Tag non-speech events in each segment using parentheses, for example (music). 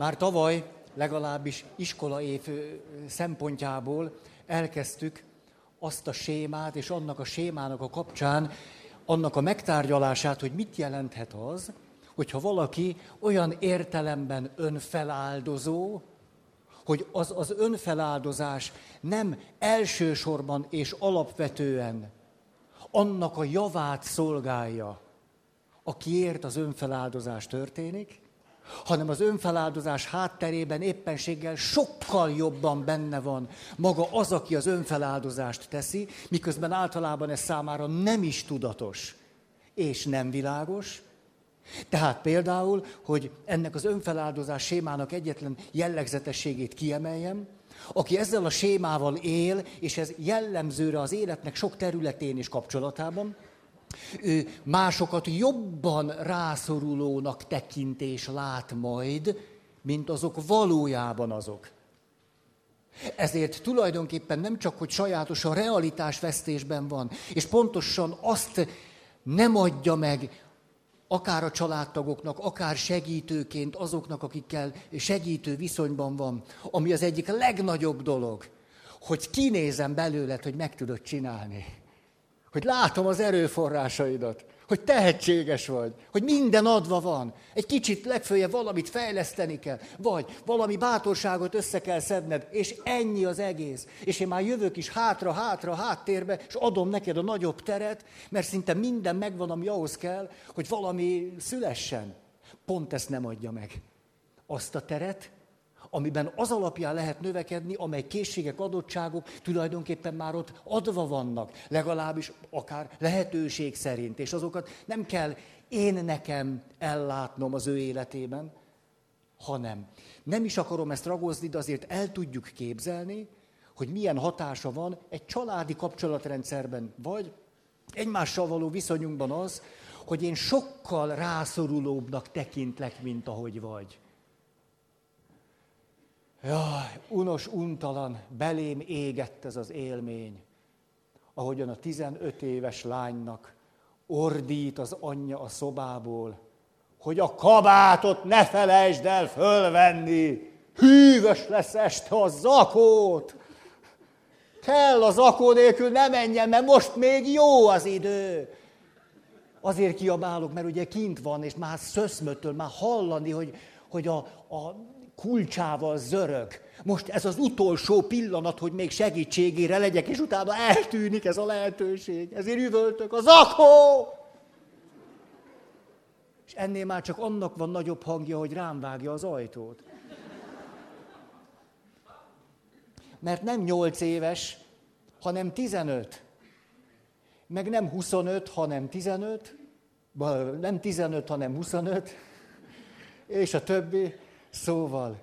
Már tavaly legalábbis iskolaév szempontjából elkezdtük azt a sémát, és annak a sémának a kapcsán, annak a megtárgyalását, hogy mit jelenthet az, hogyha valaki olyan értelemben önfeláldozó, hogy az, az önfeláldozás nem elsősorban és alapvetően annak a javát szolgálja, akiért az önfeláldozás történik, hanem az önfeláldozás hátterében éppenséggel sokkal jobban benne van maga az, aki az önfeláldozást teszi, miközben általában ez számára nem is tudatos és nem világos. Tehát például, hogy ennek az önfeláldozás sémának egyetlen jellegzetességét kiemeljem, aki ezzel a sémával él, és ez jellemzőre az életnek sok területén is kapcsolatában, másokat jobban rászorulónak tekint és lát majd, mint azok valójában azok. Ezért tulajdonképpen nem csak, hogy sajátos a realitás vesztésben van, és pontosan azt nem adja meg akár a családtagoknak, akár segítőként azoknak, akikkel segítő viszonyban van, ami az egyik legnagyobb dolog, hogy kinézem belőled, hogy meg tudod csinálni. Hogy látom az erőforrásaidat, hogy tehetséges vagy, hogy minden adva van. Egy kicsit legfőjebb valamit fejleszteni kell, vagy valami bátorságot össze kell szedned, és ennyi az egész. És én már jövök is hátra, hátra, háttérbe, és adom neked a nagyobb teret, mert szinte minden megvan, ami ahhoz kell, hogy valami szülessen. Pont ezt nem adja meg. Azt a teret, amiben az alapján lehet növekedni, amely készségek, adottságok tulajdonképpen már ott adva vannak, legalábbis akár lehetőség szerint, és azokat nem kell én nekem ellátnom az ő életében, hanem nem is akarom ezt ragozni, de azért el tudjuk képzelni, hogy milyen hatása van egy családi kapcsolatrendszerben, vagy egymással való viszonyunkban az, hogy én sokkal rászorulóbbnak tekintlek, mint ahogy vagy. Jaj, unos, untalan, belém égett ez az élmény, ahogyan a 15 éves lánynak ordít az anyja a szobából, hogy a kabátot ne felejtsd el fölvenni, hűvös lesz este a zakót. Kell a zakó nélkül ne menjen, mert most még jó az idő. Azért kiabálok, mert ugye kint van, és már szöszmötől, már hallani, hogy, hogy a, a kulcsával zörög. Most ez az utolsó pillanat, hogy még segítségére legyek, és utána eltűnik ez a lehetőség. Ezért üvöltök, az akó! És ennél már csak annak van nagyobb hangja, hogy rám vágja az ajtót. Mert nem nyolc éves, hanem tizenöt. Meg nem 25, hanem 15, nem 15, hanem 25, és a többi. Szóval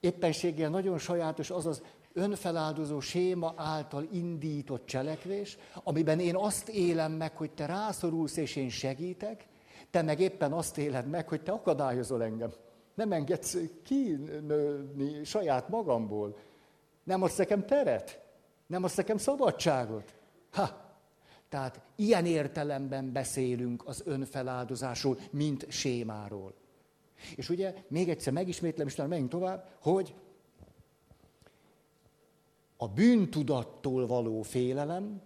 éppenséggel nagyon sajátos az az önfeláldozó séma által indított cselekvés, amiben én azt élem meg, hogy te rászorulsz és én segítek, te meg éppen azt éled meg, hogy te akadályozol engem. Nem engedsz kinőni saját magamból. Nem adsz nekem teret. Nem adsz nekem szabadságot. Ha! Tehát ilyen értelemben beszélünk az önfeláldozásról, mint sémáról. És ugye még egyszer megismétlem, és menjünk tovább, hogy a bűntudattól való félelem,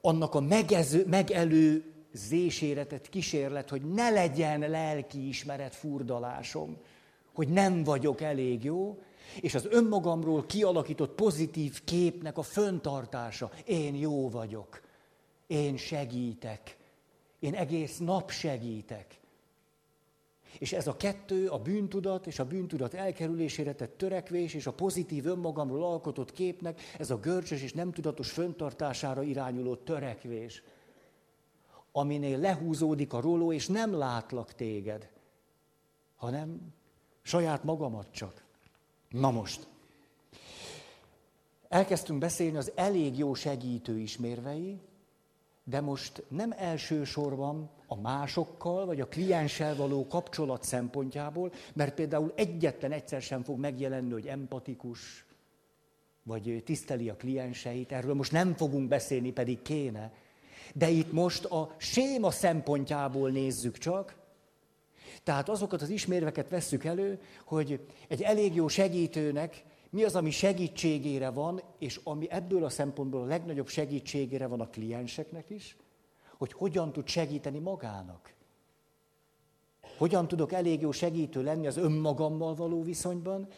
annak a megező, megelőzésére tett kísérlet, hogy ne legyen lelki ismeret furdalásom, hogy nem vagyok elég jó, és az önmagamról kialakított pozitív képnek a föntartása. Én jó vagyok, én segítek, én egész nap segítek. És ez a kettő, a bűntudat és a bűntudat elkerülésére tett törekvés és a pozitív önmagamról alkotott képnek, ez a görcsös és nem tudatos föntartására irányuló törekvés, aminél lehúzódik a roló, és nem látlak téged, hanem saját magamat csak. Na most. Elkezdtünk beszélni az elég jó segítő ismérvei, de most nem elsősorban a másokkal, vagy a klienssel való kapcsolat szempontjából, mert például egyetlen egyszer sem fog megjelenni, hogy empatikus, vagy tiszteli a klienseit, erről most nem fogunk beszélni, pedig kéne. De itt most a séma szempontjából nézzük csak, Tehát azokat az ismérveket vesszük elő, hogy egy elég jó segítőnek mi az, ami segítségére van, és ami ebből a szempontból a legnagyobb segítségére van a klienseknek is, hogy hogyan tud segíteni magának. Hogyan tudok elég jó segítő lenni az önmagammal való viszonyban,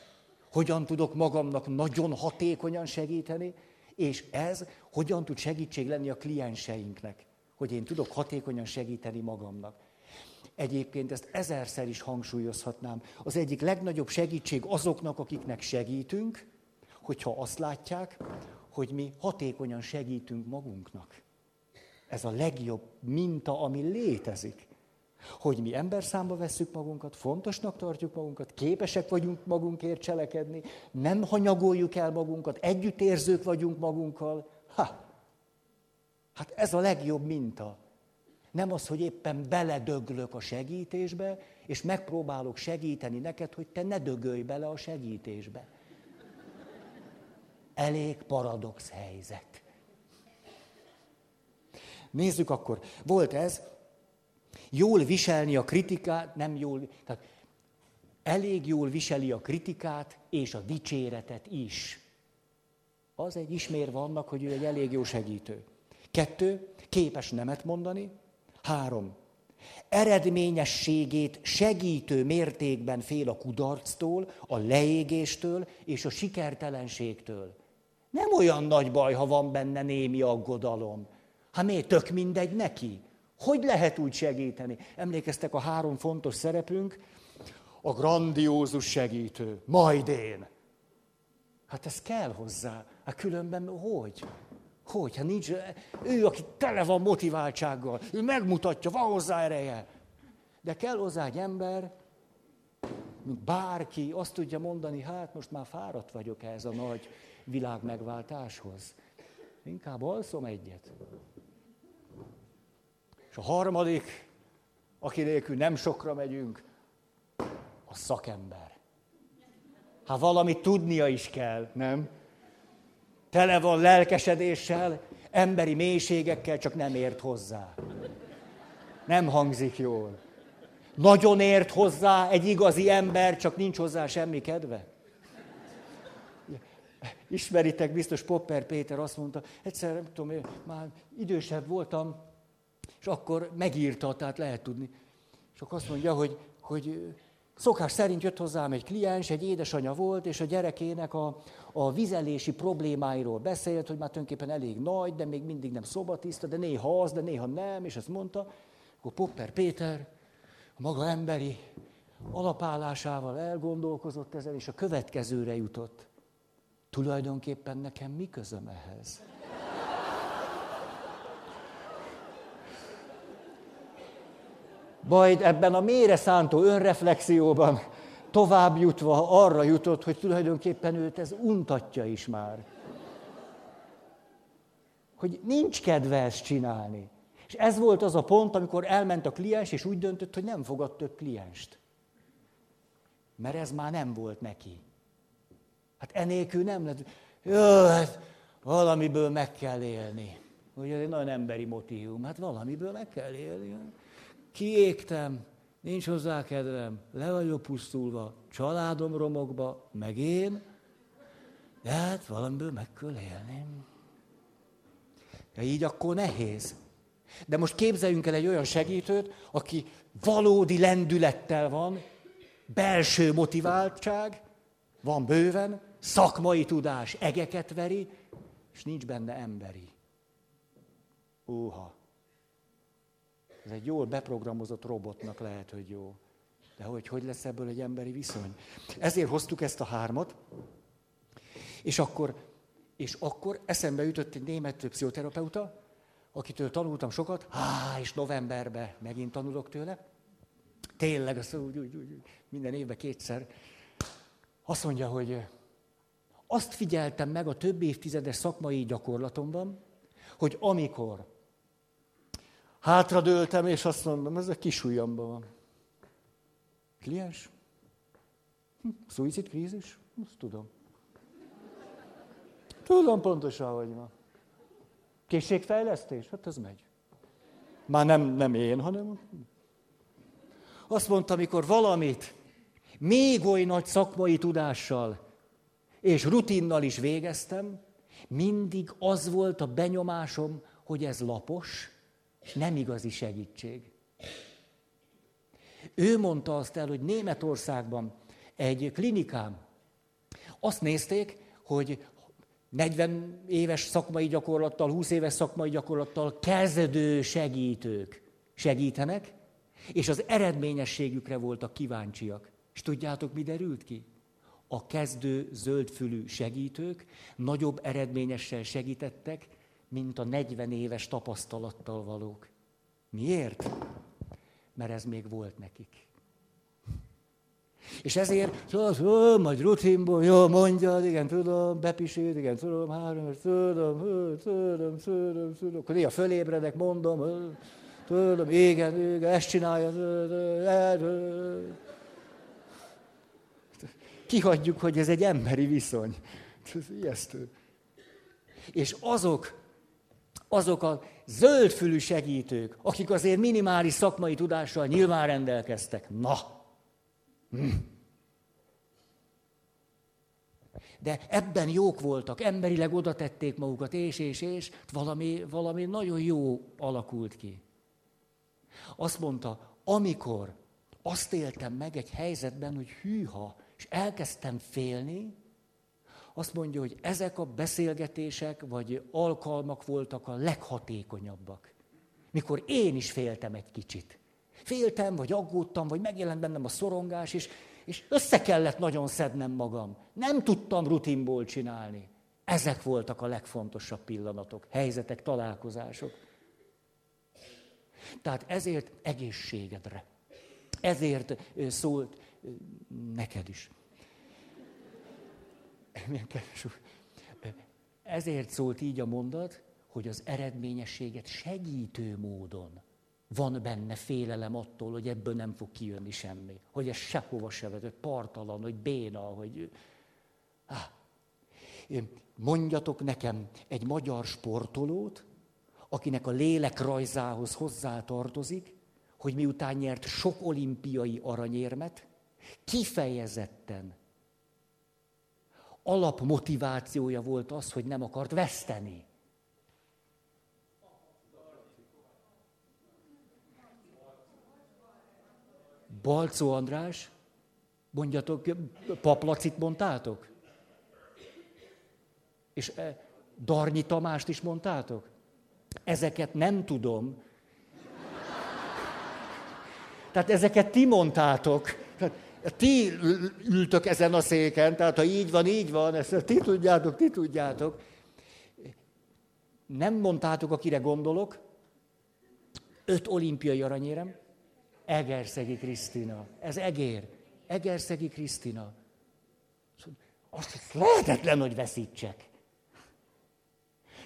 hogyan tudok magamnak nagyon hatékonyan segíteni, és ez hogyan tud segítség lenni a klienseinknek, hogy én tudok hatékonyan segíteni magamnak. Egyébként ezt ezerszer is hangsúlyozhatnám. Az egyik legnagyobb segítség azoknak, akiknek segítünk, hogyha azt látják, hogy mi hatékonyan segítünk magunknak. Ez a legjobb minta, ami létezik. Hogy mi ember számba vesszük magunkat, fontosnak tartjuk magunkat, képesek vagyunk magunkért cselekedni, nem hanyagoljuk el magunkat, együttérzők vagyunk magunkkal. Ha! Hát ez a legjobb minta. Nem az, hogy éppen beledöglök a segítésbe, és megpróbálok segíteni neked, hogy te ne dögölj bele a segítésbe. Elég paradox helyzet. Nézzük akkor, volt ez, jól viselni a kritikát, nem jól, tehát elég jól viseli a kritikát és a dicséretet is. Az egy ismérve annak, hogy ő egy elég jó segítő. Kettő, képes nemet mondani, Három. Eredményességét segítő mértékben fél a kudarctól, a leégéstől és a sikertelenségtől. Nem olyan nagy baj, ha van benne némi aggodalom. Hát miért tök mindegy neki? Hogy lehet úgy segíteni? Emlékeztek a három fontos szerepünk? A grandiózus segítő. Majd én. Hát ez kell hozzá. Hát különben hogy? Hogy? Hát nincs, ő, aki tele van motiváltsággal, ő megmutatja, van hozzá ereje. De kell hozzá egy ember, bárki, azt tudja mondani, hát most már fáradt vagyok ez a nagy világ megváltáshoz. Inkább alszom egyet. És a harmadik, aki nélkül nem sokra megyünk, a szakember. Hát valamit tudnia is kell, nem? Tele van lelkesedéssel, emberi mélységekkel, csak nem ért hozzá. Nem hangzik jól. Nagyon ért hozzá egy igazi ember, csak nincs hozzá semmi kedve. Ismeritek, biztos Popper Péter azt mondta, egyszer, nem tudom, én már idősebb voltam, és akkor megírta, tehát lehet tudni. És akkor azt mondja, hogy, hogy Szokás szerint jött hozzám egy kliens, egy édesanyja volt, és a gyerekének a, a vizelési problémáiról beszélt, hogy már tulajdonképpen elég nagy, de még mindig nem szobatiszta, de néha az, de néha nem, és ezt mondta. Akkor Popper Péter a maga emberi alapállásával elgondolkozott ezen, és a következőre jutott. Tulajdonképpen nekem mi közöm ehhez? Majd ebben a mélyre szántó önreflexióban tovább jutva arra jutott, hogy tulajdonképpen őt ez untatja is már. Hogy nincs kedve ezt csinálni. És ez volt az a pont, amikor elment a kliens, és úgy döntött, hogy nem fogad több klienst. Mert ez már nem volt neki. Hát enélkül nem lett. Jó, hát valamiből meg kell élni. Ugye ez egy nagyon emberi motivum. Hát valamiből meg kell élni kiégtem, nincs hozzá kedvem, le vagyok pusztulva, családom romokba, meg én, de hát valamiből meg kell élni. De így akkor nehéz. De most képzeljünk el egy olyan segítőt, aki valódi lendülettel van, belső motiváltság, van bőven, szakmai tudás egeket veri, és nincs benne emberi. Óha. Ez egy jól beprogramozott robotnak lehet, hogy jó. De hogy, hogy lesz ebből egy emberi viszony? Ezért hoztuk ezt a hármat, és akkor, és akkor eszembe jutott egy német pszichoterapeuta, akitől tanultam sokat, há, és novemberben megint tanulok tőle. Tényleg, azt úgy, úgy, úgy, minden évben kétszer. Azt mondja, hogy azt figyeltem meg a több évtizedes szakmai gyakorlatomban, hogy amikor Hátradőltem, és azt mondom, ez a kis ujjamban van. Kliens? Hm, Szuicid krízis? Azt tudom. Tudom pontosan, hogy van. Készségfejlesztés? Hát ez megy. Már nem, nem én, hanem... Azt mondta, amikor valamit még oly nagy szakmai tudással és rutinnal is végeztem, mindig az volt a benyomásom, hogy ez lapos, és nem igazi segítség. Ő mondta azt el, hogy Németországban egy klinikám azt nézték, hogy 40 éves szakmai gyakorlattal, 20 éves szakmai gyakorlattal kezdő segítők segítenek, és az eredményességükre voltak kíváncsiak. És tudjátok, mi derült ki? A kezdő zöldfülű segítők nagyobb eredményessel segítettek, mint a 40 éves tapasztalattal valók. Miért? Mert ez még volt nekik. És ezért, szóval, majd rutinból, jó, mondja, igen, tudom, bepisít, igen, tudom, három, tudom, tudom, tudom, tudom, akkor néha fölébredek, mondom, tudom, igen, igen, ezt csinálja, kihagyjuk, hogy ez egy emberi viszony. Ez ijesztő. És azok, azok a zöldfülű segítők, akik azért minimális szakmai tudással nyilván rendelkeztek. Na! Hm. De ebben jók voltak, emberileg oda tették magukat, és, és, és, valami, valami nagyon jó alakult ki. Azt mondta, amikor azt éltem meg egy helyzetben, hogy hűha, és elkezdtem félni, azt mondja, hogy ezek a beszélgetések vagy alkalmak voltak a leghatékonyabbak. Mikor én is féltem egy kicsit. Féltem, vagy aggódtam, vagy megjelent bennem a szorongás, és, és össze kellett nagyon szednem magam. Nem tudtam rutinból csinálni. Ezek voltak a legfontosabb pillanatok, helyzetek, találkozások. Tehát ezért egészségedre. Ezért szólt neked is. Ezért szólt így a mondat, hogy az eredményességet segítő módon van benne félelem attól, hogy ebből nem fog kijönni semmi. Hogy ez sehova se vezet, partalan, hogy béna, hogy... Ah. Mondjatok nekem egy magyar sportolót, akinek a lélekrajzához hozzá tartozik, hogy miután nyert sok olimpiai aranyérmet, kifejezetten alapmotivációja volt az, hogy nem akart veszteni. Balcó András, mondjatok, Paplacit mondtátok? És eh, Darnyi Tamást is mondtátok? Ezeket nem tudom. Tehát ezeket ti mondtátok. Ti ültök ezen a széken, tehát ha így van, így van, ezt ti tudjátok, ti tudjátok. Nem mondtátok, akire gondolok, öt olimpiai aranyérem, Egerszegi Krisztina. Ez egér. Egerszegi Krisztina. Azt lehetetlen, hogy veszítsek.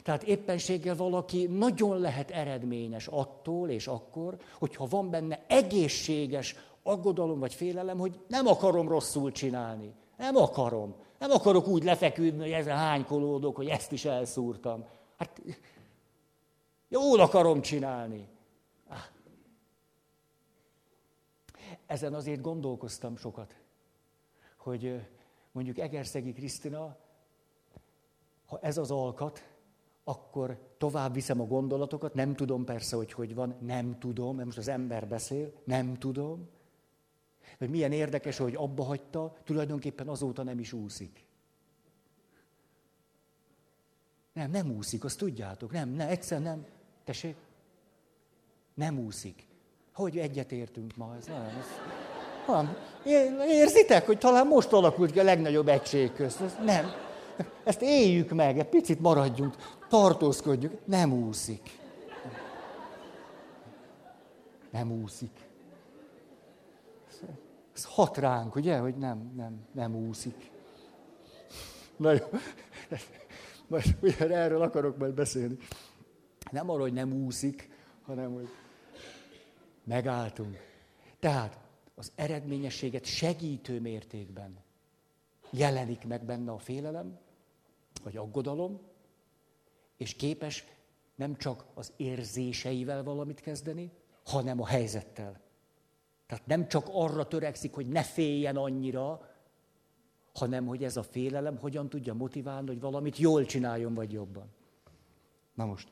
Tehát éppenséggel valaki nagyon lehet eredményes attól és akkor, hogyha van benne egészséges aggodalom vagy félelem, hogy nem akarom rosszul csinálni. Nem akarom. Nem akarok úgy lefeküdni, hogy ezzel hánykolódok, hogy ezt is elszúrtam. Hát jól akarom csinálni. Ah. Ezen azért gondolkoztam sokat, hogy mondjuk Egerszegi Krisztina, ha ez az alkat, akkor tovább viszem a gondolatokat, nem tudom persze, hogy hogy van, nem tudom, mert most az ember beszél, nem tudom, hogy milyen érdekes, hogy abba hagyta, tulajdonképpen azóta nem is úszik. Nem, nem úszik, azt tudjátok. Nem, nem, egyszer nem. Tessék? Nem úszik. Hogy egyetértünk ma? Ez nem, ez, nem. Érzitek, hogy talán most alakult ki a legnagyobb egység közt. Ez nem. Ezt éljük meg, egy picit maradjunk, tartózkodjuk. Nem úszik. Nem úszik. Ez hat ránk, ugye, hogy nem, nem, nem úszik. Na jó, majd ugye erről akarok majd beszélni. Nem arról, hogy nem úszik, hanem hogy megálltunk. Tehát az eredményességet segítő mértékben jelenik meg benne a félelem, vagy aggodalom, és képes nem csak az érzéseivel valamit kezdeni, hanem a helyzettel. Tehát nem csak arra törekszik, hogy ne féljen annyira, hanem hogy ez a félelem hogyan tudja motiválni, hogy valamit jól csináljon, vagy jobban. Na most.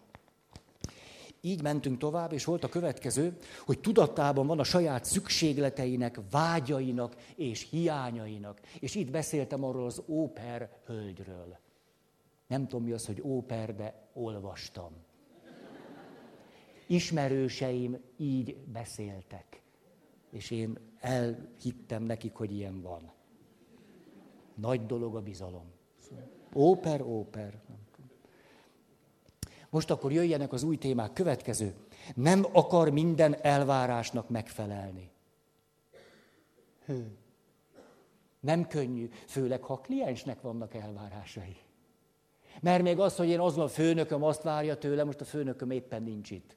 Így mentünk tovább, és volt a következő, hogy tudatában van a saját szükségleteinek, vágyainak és hiányainak. És itt beszéltem arról az óper hölgyről. Nem tudom mi az, hogy óper, de olvastam. Ismerőseim így beszéltek. És én elhittem nekik, hogy ilyen van. Nagy dolog a bizalom. Óper, óper. Most akkor jöjjenek az új témák. Következő. Nem akar minden elvárásnak megfelelni. Hű. Nem könnyű, főleg ha a kliensnek vannak elvárásai. Mert még az, hogy én azon a főnököm azt várja tőle, most a főnököm éppen nincs itt.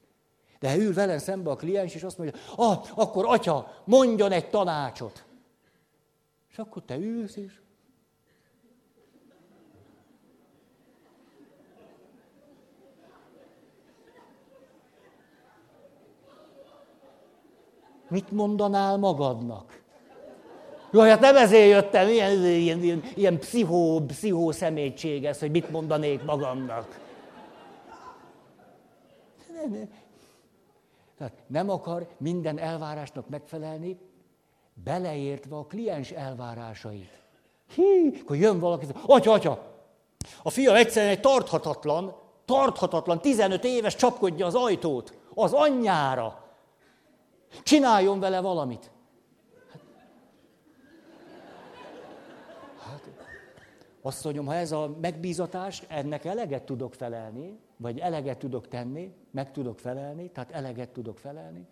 De ül velem szembe a kliens, és azt mondja, ah, akkor atya, mondjon egy tanácsot. És akkor te ülsz, és mit mondanál magadnak? Jaj, hát nem ezért jöttem, ilyen, ilyen, ilyen, ilyen pszichó, pszichó szemétség ez, hogy mit mondanék magamnak. Tehát nem akar minden elvárásnak megfelelni, beleértve a kliens elvárásait. Hí, akkor jön valaki, atya, atya, a fiam egyszerűen egy tarthatatlan, tarthatatlan, 15 éves csapkodja az ajtót az anyjára. Csináljon vele valamit. Hát, mondjam, ha ez a megbízatás, ennek eleget tudok felelni, vagy eleget tudok tenni, meg tudok felelni, tehát eleget tudok felelni.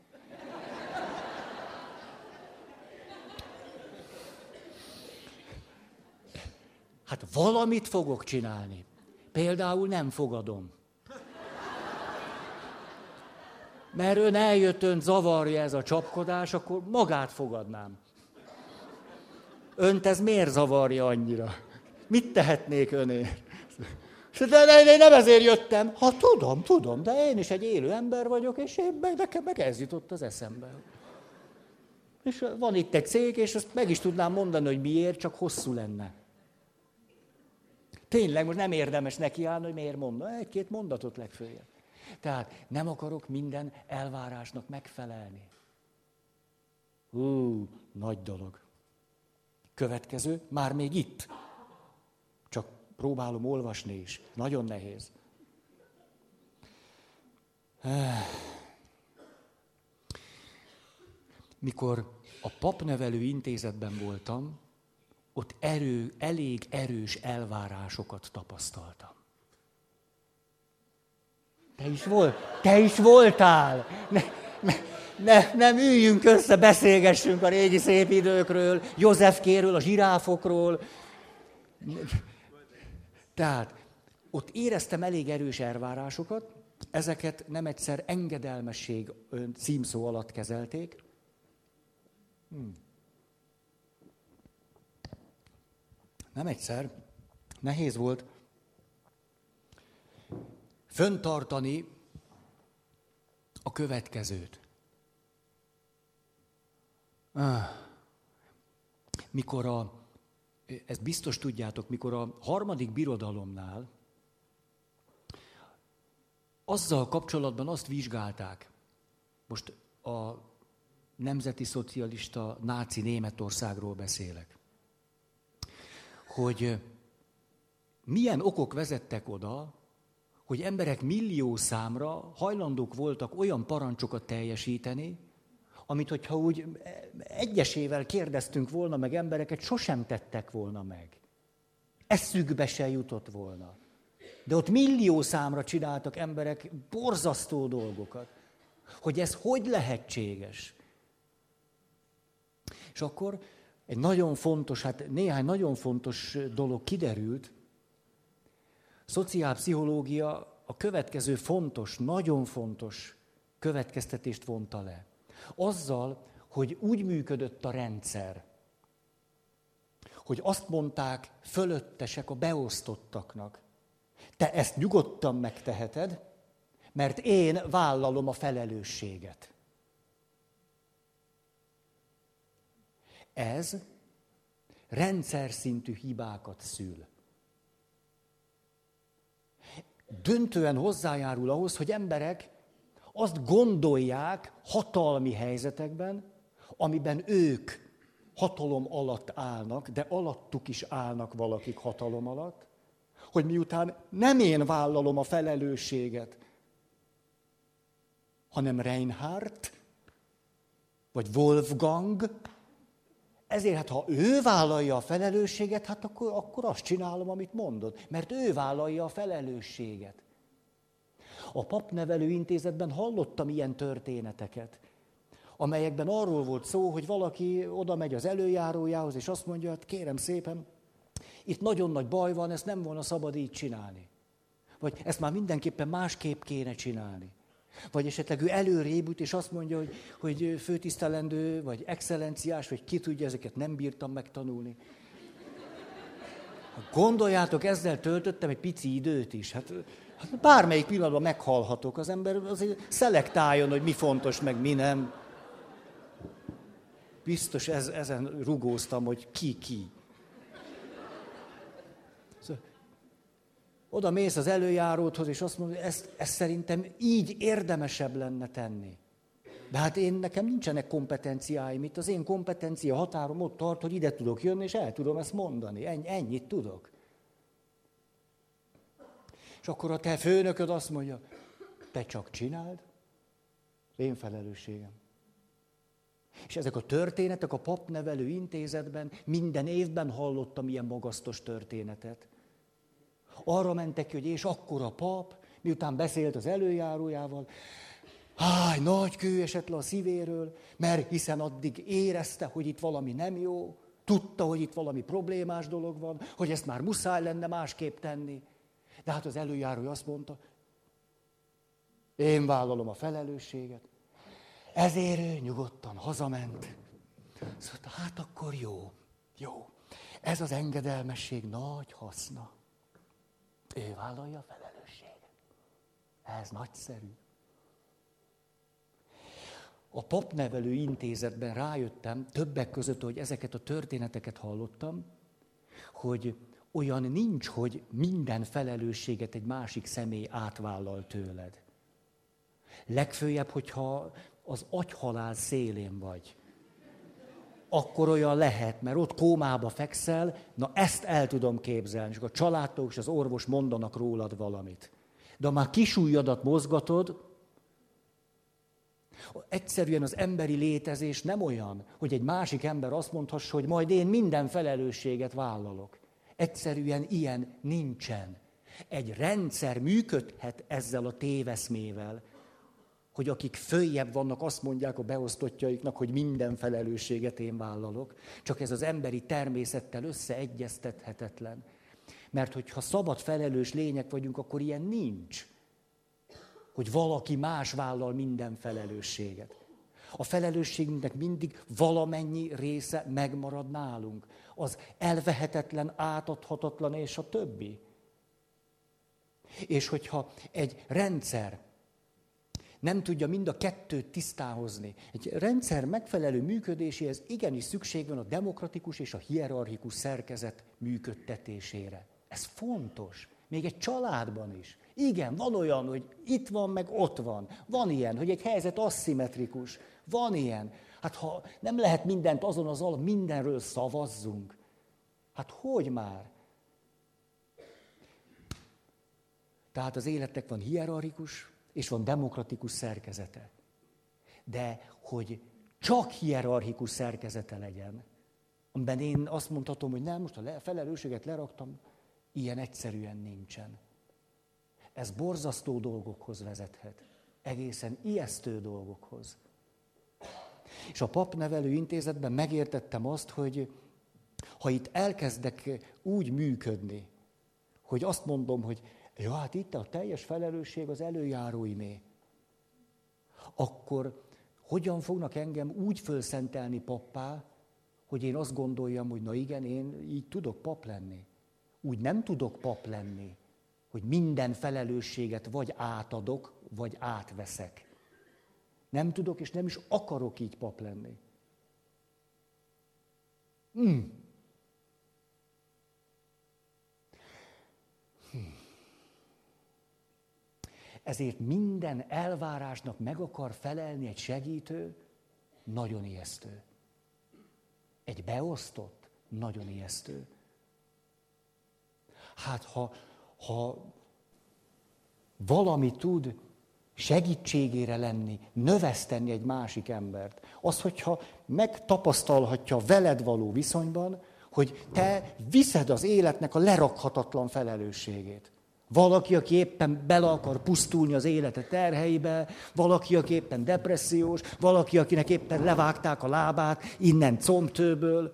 Hát valamit fogok csinálni. Például nem fogadom. mert ön eljött, ön zavarja ez a csapkodás, akkor magát fogadnám. Önt ez miért zavarja annyira? Mit tehetnék önért? De, de, de nem ezért jöttem. Ha tudom, tudom, de én is egy élő ember vagyok, és én meg, nekem meg ez jutott az eszembe. És van itt egy cég, és azt meg is tudnám mondani, hogy miért, csak hosszú lenne. Tényleg most nem érdemes nekiállni, hogy miért mondom. Egy-két mondatot legfőjebb. Tehát nem akarok minden elvárásnak megfelelni. Hú, nagy dolog. Következő, már még itt. Próbálom olvasni is. Nagyon nehéz. Mikor a papnevelő intézetben voltam, ott erő, elég erős elvárásokat tapasztaltam. Te is, volt, te is voltál. Ne, ne, ne, nem üljünk össze, beszélgessünk a régi szép időkről, Józsefkéről, a zsiráfokról. Tehát ott éreztem elég erős elvárásokat, ezeket nem egyszer engedelmesség címszó alatt kezelték. Hmm. Nem egyszer. Nehéz volt föntartani a következőt. Ah. Mikor a, ezt biztos tudjátok, mikor a harmadik birodalomnál azzal kapcsolatban azt vizsgálták, most a nemzeti szocialista náci Németországról beszélek, hogy milyen okok vezettek oda, hogy emberek millió számra hajlandók voltak olyan parancsokat teljesíteni, amit hogyha úgy egyesével kérdeztünk volna meg embereket, sosem tettek volna meg. Eszükbe se jutott volna. De ott millió számra csináltak emberek borzasztó dolgokat. Hogy ez hogy lehetséges? És akkor egy nagyon fontos, hát néhány nagyon fontos dolog kiderült, szociálpszichológia a következő fontos, nagyon fontos következtetést vonta le. Azzal, hogy úgy működött a rendszer, hogy azt mondták fölöttesek a beosztottaknak, te ezt nyugodtan megteheted, mert én vállalom a felelősséget. Ez rendszer szintű hibákat szül. Döntően hozzájárul ahhoz, hogy emberek azt gondolják hatalmi helyzetekben, amiben ők hatalom alatt állnak, de alattuk is állnak valakik hatalom alatt, hogy miután nem én vállalom a felelősséget, hanem Reinhardt, vagy Wolfgang, ezért hát ha ő vállalja a felelősséget, hát akkor, akkor azt csinálom, amit mondod, mert ő vállalja a felelősséget. A papnevelő intézetben hallottam ilyen történeteket, amelyekben arról volt szó, hogy valaki oda megy az előjárójához, és azt mondja, hát kérem szépen, itt nagyon nagy baj van, ezt nem volna szabad így csinálni. Vagy ezt már mindenképpen másképp kéne csinálni. Vagy esetleg ő előrébb jut, és azt mondja, hogy, hogy főtisztelendő, vagy excellenciás, vagy ki tudja, ezeket nem bírtam megtanulni. Gondoljátok, ezzel töltöttem egy pici időt is. Hát, hát bármelyik pillanatban meghalhatok. Az ember azért szelektáljon, hogy mi fontos, meg mi nem. Biztos ez, ezen rugóztam, hogy ki ki. Oda mész az előjáróthoz, és azt mondod, hogy ezt, ezt szerintem így érdemesebb lenne tenni. De hát én nekem nincsenek kompetenciáim itt. Az én kompetencia határom ott tart, hogy ide tudok jönni, és el tudom ezt mondani. Ennyi, ennyit tudok. És akkor a te főnököd azt mondja, te csak csináld, én felelősségem. És ezek a történetek a papnevelő intézetben minden évben hallottam ilyen magasztos történetet. Arra mentek ki, hogy és akkor a pap, miután beszélt az előjárójával, háj, nagy kő esett le a szívéről, mert hiszen addig érezte, hogy itt valami nem jó, tudta, hogy itt valami problémás dolog van, hogy ezt már muszáj lenne másképp tenni. De hát az előjárója azt mondta, én vállalom a felelősséget. Ezért ő nyugodtan hazament. Szóval hát akkor jó, jó. Ez az engedelmesség nagy haszna. Ő vállalja a felelősséget. Ez nagyszerű. A papnevelő intézetben rájöttem, többek között, hogy ezeket a történeteket hallottam, hogy olyan nincs, hogy minden felelősséget egy másik személy átvállal tőled. Legfőjebb, hogyha az agyhalál szélén vagy akkor olyan lehet, mert ott kómába fekszel, na ezt el tudom képzelni, és a családtól és az orvos mondanak rólad valamit. De ha már kisújjadat mozgatod, egyszerűen az emberi létezés nem olyan, hogy egy másik ember azt mondhassa, hogy majd én minden felelősséget vállalok. Egyszerűen ilyen nincsen. Egy rendszer működhet ezzel a téveszmével, hogy akik följebb vannak, azt mondják a beosztottjaiknak, hogy minden felelősséget én vállalok. Csak ez az emberi természettel összeegyeztethetetlen. Mert hogyha szabad felelős lények vagyunk, akkor ilyen nincs. Hogy valaki más vállal minden felelősséget. A felelősségünknek mindig valamennyi része megmarad nálunk. Az elvehetetlen, átadhatatlan és a többi. És hogyha egy rendszer nem tudja mind a kettőt tisztáhozni. Egy rendszer megfelelő működéséhez igenis szükség van a demokratikus és a hierarchikus szerkezet működtetésére. Ez fontos. Még egy családban is. Igen, van olyan, hogy itt van, meg ott van. Van ilyen, hogy egy helyzet aszimmetrikus. Van ilyen. Hát ha nem lehet mindent azon az alap, mindenről szavazzunk. Hát hogy már? Tehát az életnek van hierarchikus, és van demokratikus szerkezete. De hogy csak hierarchikus szerkezete legyen, amiben én azt mondhatom, hogy nem, most a felelősséget leraktam, ilyen egyszerűen nincsen. Ez borzasztó dolgokhoz vezethet. Egészen ijesztő dolgokhoz. És a papnevelő intézetben megértettem azt, hogy ha itt elkezdek úgy működni, hogy azt mondom, hogy Ja, hát itt a teljes felelősség az előjáróimé. Akkor hogyan fognak engem úgy fölszentelni pappá, hogy én azt gondoljam, hogy na igen, én így tudok pap lenni. Úgy nem tudok pap lenni, hogy minden felelősséget vagy átadok, vagy átveszek. Nem tudok, és nem is akarok így pap lenni. Hmm. Ezért minden elvárásnak meg akar felelni egy segítő, nagyon ijesztő. Egy beosztott, nagyon ijesztő. Hát ha, ha valami tud segítségére lenni, növeszteni egy másik embert, az, hogyha megtapasztalhatja veled való viszonyban, hogy te viszed az életnek a lerakhatatlan felelősségét. Valaki, aki éppen bele akar pusztulni az élete terheibe, valaki, aki éppen depressziós, valaki, akinek éppen levágták a lábát innen combtőből.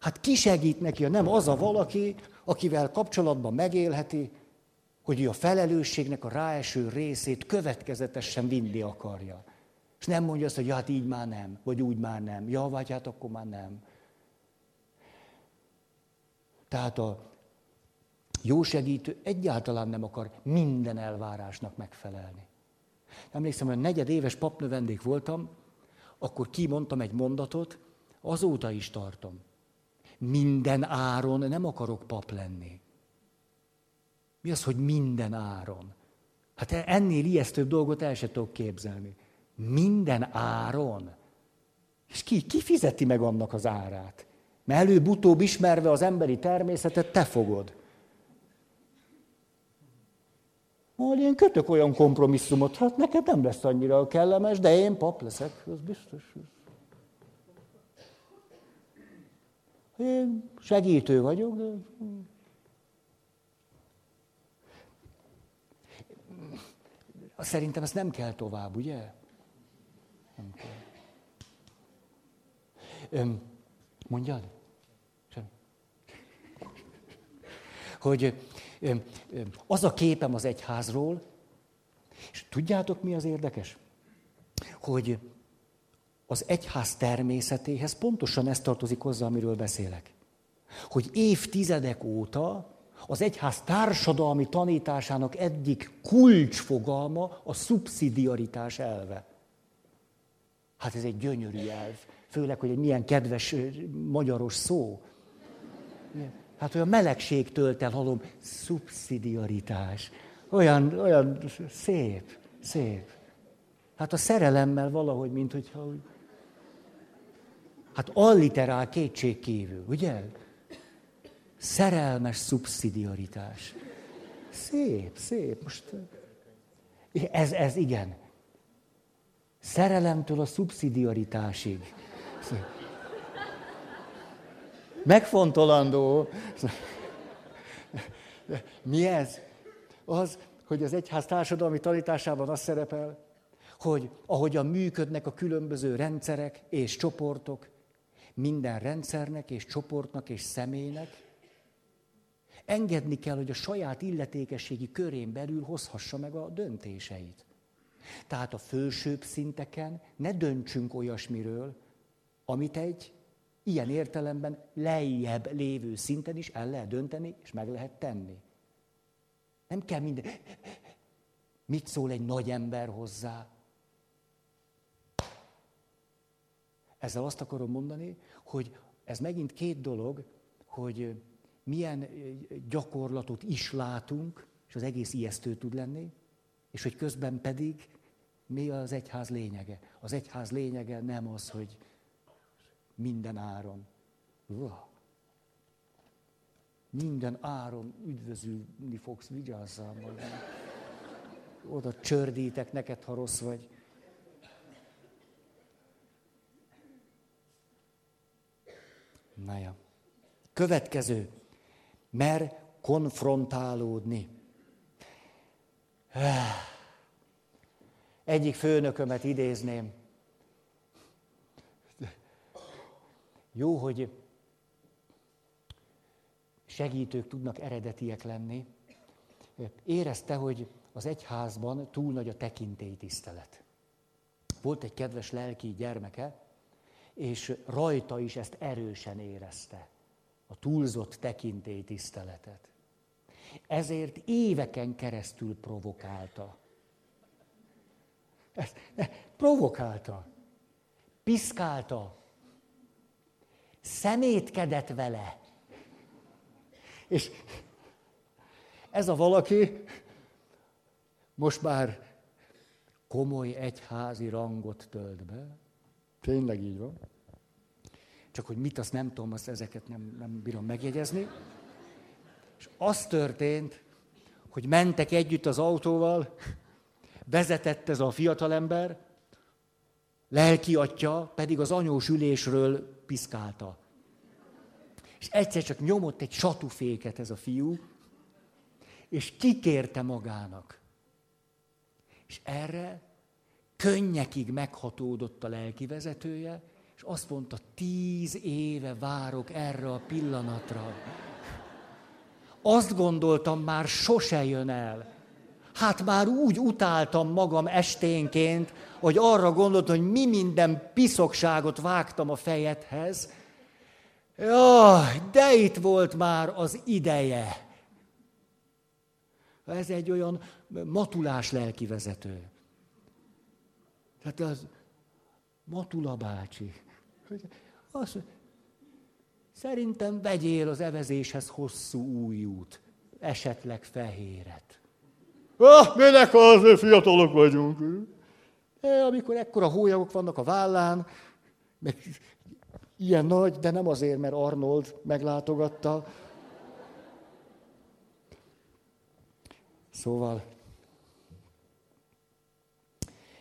Hát ki segít neki, ha nem az a valaki, akivel kapcsolatban megélheti, hogy a felelősségnek a ráeső részét következetesen vinni akarja. És nem mondja azt, hogy ja, hát így már nem, vagy úgy már nem. Ja, vagy hát akkor már nem. Tehát a jó segítő egyáltalán nem akar minden elvárásnak megfelelni. Emlékszem, hogy a negyed papnövendék voltam, akkor kimondtam egy mondatot, azóta is tartom. Minden áron nem akarok pap lenni. Mi az, hogy minden áron? Hát ennél ijesztőbb dolgot el se tudok képzelni. Minden áron. És ki, ki fizeti meg annak az árát? Mert előbb-utóbb ismerve az emberi természetet, te fogod. Majd én kötök olyan kompromisszumot, hát neked nem lesz annyira kellemes, de én pap leszek, az biztos. Én segítő vagyok, de... Szerintem ezt nem kell tovább, ugye? Nem kell. Öm, mondjad? Sem. Hogy öm, öm, az a képem az egyházról, és tudjátok, mi az érdekes? Hogy az egyház természetéhez pontosan ez tartozik hozzá, amiről beszélek. Hogy évtizedek óta az egyház társadalmi tanításának eddig kulcsfogalma a szubszidiaritás elve. Hát ez egy gyönyörű elv. Főleg, hogy egy milyen kedves magyaros szó. Hát olyan melegség tölt el, hallom, szubszidiaritás. Olyan, olyan szép, szép. Hát a szerelemmel valahogy, mint hogyha... Hát alliterál kétség kívül, ugye? Szerelmes szubszidiaritás. Szép, szép. Most ez, ez igen. Szerelemtől a szubszidiaritásig. Megfontolandó. Mi ez? Az, hogy az egyház társadalmi tanításában az szerepel, hogy ahogyan működnek a különböző rendszerek és csoportok, minden rendszernek és csoportnak és személynek Engedni kell, hogy a saját illetékességi körén belül hozhassa meg a döntéseit. Tehát a fősőbb szinteken ne döntsünk olyasmiről, amit egy ilyen értelemben lejjebb lévő szinten is el lehet dönteni, és meg lehet tenni. Nem kell minden. Mit szól egy nagy ember hozzá? Ezzel azt akarom mondani, hogy ez megint két dolog, hogy milyen gyakorlatot is látunk, és az egész ijesztő tud lenni, és hogy közben pedig mi az egyház lényege. Az egyház lényege nem az, hogy minden áron. Uah. Minden áron üdvözülni fogsz, vigyázzál majd. Oda csördítek neked, ha rossz vagy. Na ja. Következő mer konfrontálódni. (sighs) Egyik főnökömet idézném. Jó, hogy segítők tudnak eredetiek lenni. Érezte, hogy az egyházban túl nagy a tekintélytisztelet. Volt egy kedves lelki gyermeke, és rajta is ezt erősen érezte a túlzott tekintélytiszteletet. Ezért éveken keresztül provokálta. Ezt, ne, provokálta. Piszkálta. szemétkedett vele. És ez a valaki most már komoly egyházi rangot tölt be. Tényleg így van. Csak hogy mit, azt nem tudom, azt ezeket nem, nem bírom megjegyezni. És az történt, hogy mentek együtt az autóval, vezetett ez a fiatalember, lelki atya pedig az anyós ülésről piszkálta. És egyszer csak nyomott egy satuféket ez a fiú, és kikérte magának. És erre könnyekig meghatódott a lelki vezetője, azt mondta, tíz éve várok erre a pillanatra. Azt gondoltam, már sose jön el. Hát már úgy utáltam magam esténként, hogy arra gondoltam, hogy mi minden piszokságot vágtam a fejedhez. Jaj, de itt volt már az ideje. Ez egy olyan matulás lelkivezető. Tehát az Matula bácsi. Azt, szerintem vegyél az evezéshez hosszú újút, esetleg fehéret. Ah, minek az, fiatalok vagyunk. E, amikor ekkora hólyagok vannak a vállán, meg ilyen nagy, de nem azért, mert Arnold meglátogatta. Szóval,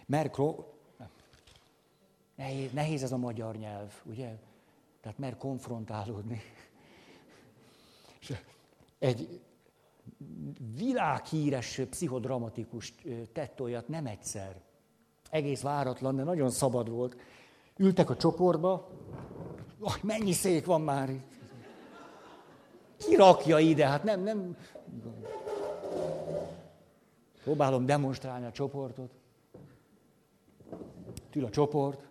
Merkro, nehéz, nehéz ez a magyar nyelv, ugye? Tehát mer konfrontálódni. És egy világhíres pszichodramatikus tett olyat nem egyszer. Egész váratlan, de nagyon szabad volt. Ültek a csoportba, oh, mennyi szék van már itt. Ki rakja ide? Hát nem, nem. Próbálom demonstrálni a csoportot. Tül a csoport.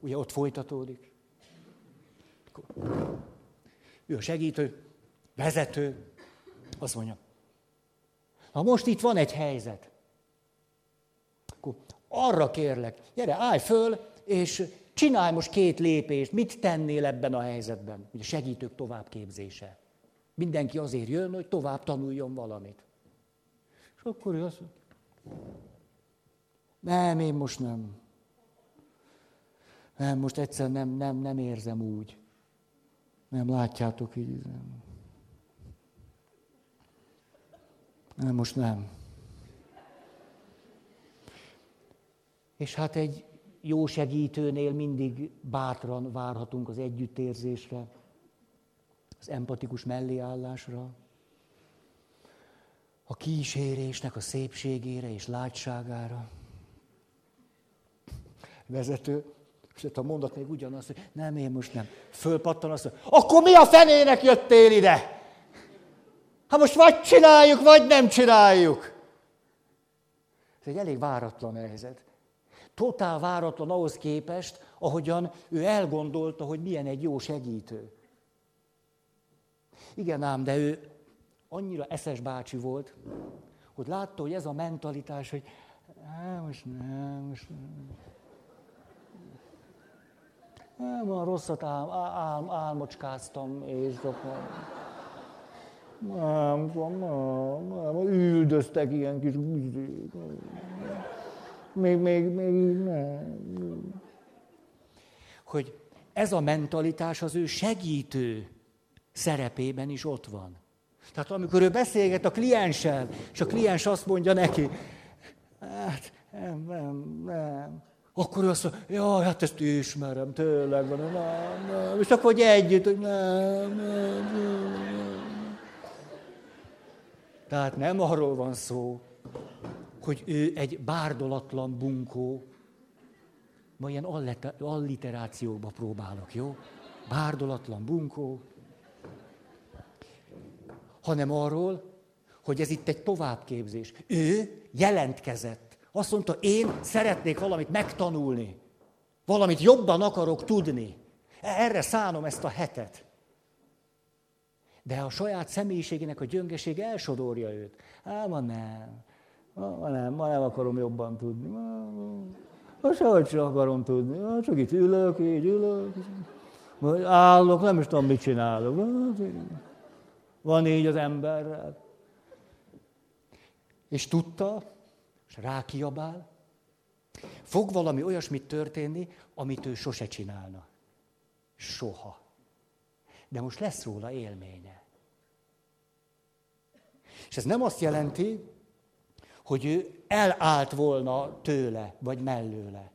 Ugye ott folytatódik. Ő a segítő, vezető, azt mondja, ha most itt van egy helyzet, akkor arra kérlek, gyere, állj föl, és csinálj most két lépést, mit tennél ebben a helyzetben? Ugye segítők továbbképzése. Mindenki azért jön, hogy tovább tanuljon valamit. És akkor ő azt mondja, nem, én most nem. Nem, most egyszer nem, nem, nem érzem úgy. Nem látjátok így. Nem. Nem, most nem. És hát egy jó segítőnél mindig bátran várhatunk az együttérzésre, az empatikus melléállásra, a kísérésnek a szépségére és látságára. Vezető, és a mondat még ugyanaz, hogy nem, én most nem. Fölpattan azt, hogy akkor mi a fenének jöttél ide? Hát most vagy csináljuk, vagy nem csináljuk. Ez egy elég váratlan helyzet. Totál váratlan ahhoz képest, ahogyan ő elgondolta, hogy milyen egy jó segítő. Igen ám, de ő annyira eszes bácsi volt, hogy látta, hogy ez a mentalitás, hogy most nem, most nem. Nem, a rosszat ál, ál, álmocskáztam éjszaka. Nem, nem, nem, üldöztek ilyen kis Még, még, még nem. Hogy ez a mentalitás az ő segítő szerepében is ott van. Tehát amikor ő beszélget a klienssel, és a kliens azt mondja neki, hát nem, nem, nem, akkor ő azt mondja, jaj, hát ezt ismerem, tényleg van, nem, nem. És akkor hogy együtt, hogy nem, nem, nem. Tehát nem arról van szó, hogy ő egy bárdolatlan bunkó, ma ilyen alliterációba próbálok, jó? Bárdolatlan bunkó, hanem arról, hogy ez itt egy továbbképzés. Ő jelentkezett. Azt mondta, én szeretnék valamit megtanulni. Valamit jobban akarok tudni. Erre szánom ezt a hetet. De a saját személyiségének a gyöngeség elsodorja őt. Á, ma nem. Ma nem, ma nem akarom jobban tudni. Ma, ma, sehogy sem akarom tudni. Ma csak itt ülök, így ülök. Állok, nem is tudom, mit csinálok. Van így az emberrel. És tudta, rákiabál, fog valami olyasmit történni, amit ő sose csinálna. Soha. De most lesz róla élménye. És ez nem azt jelenti, hogy ő elállt volna tőle, vagy mellőle.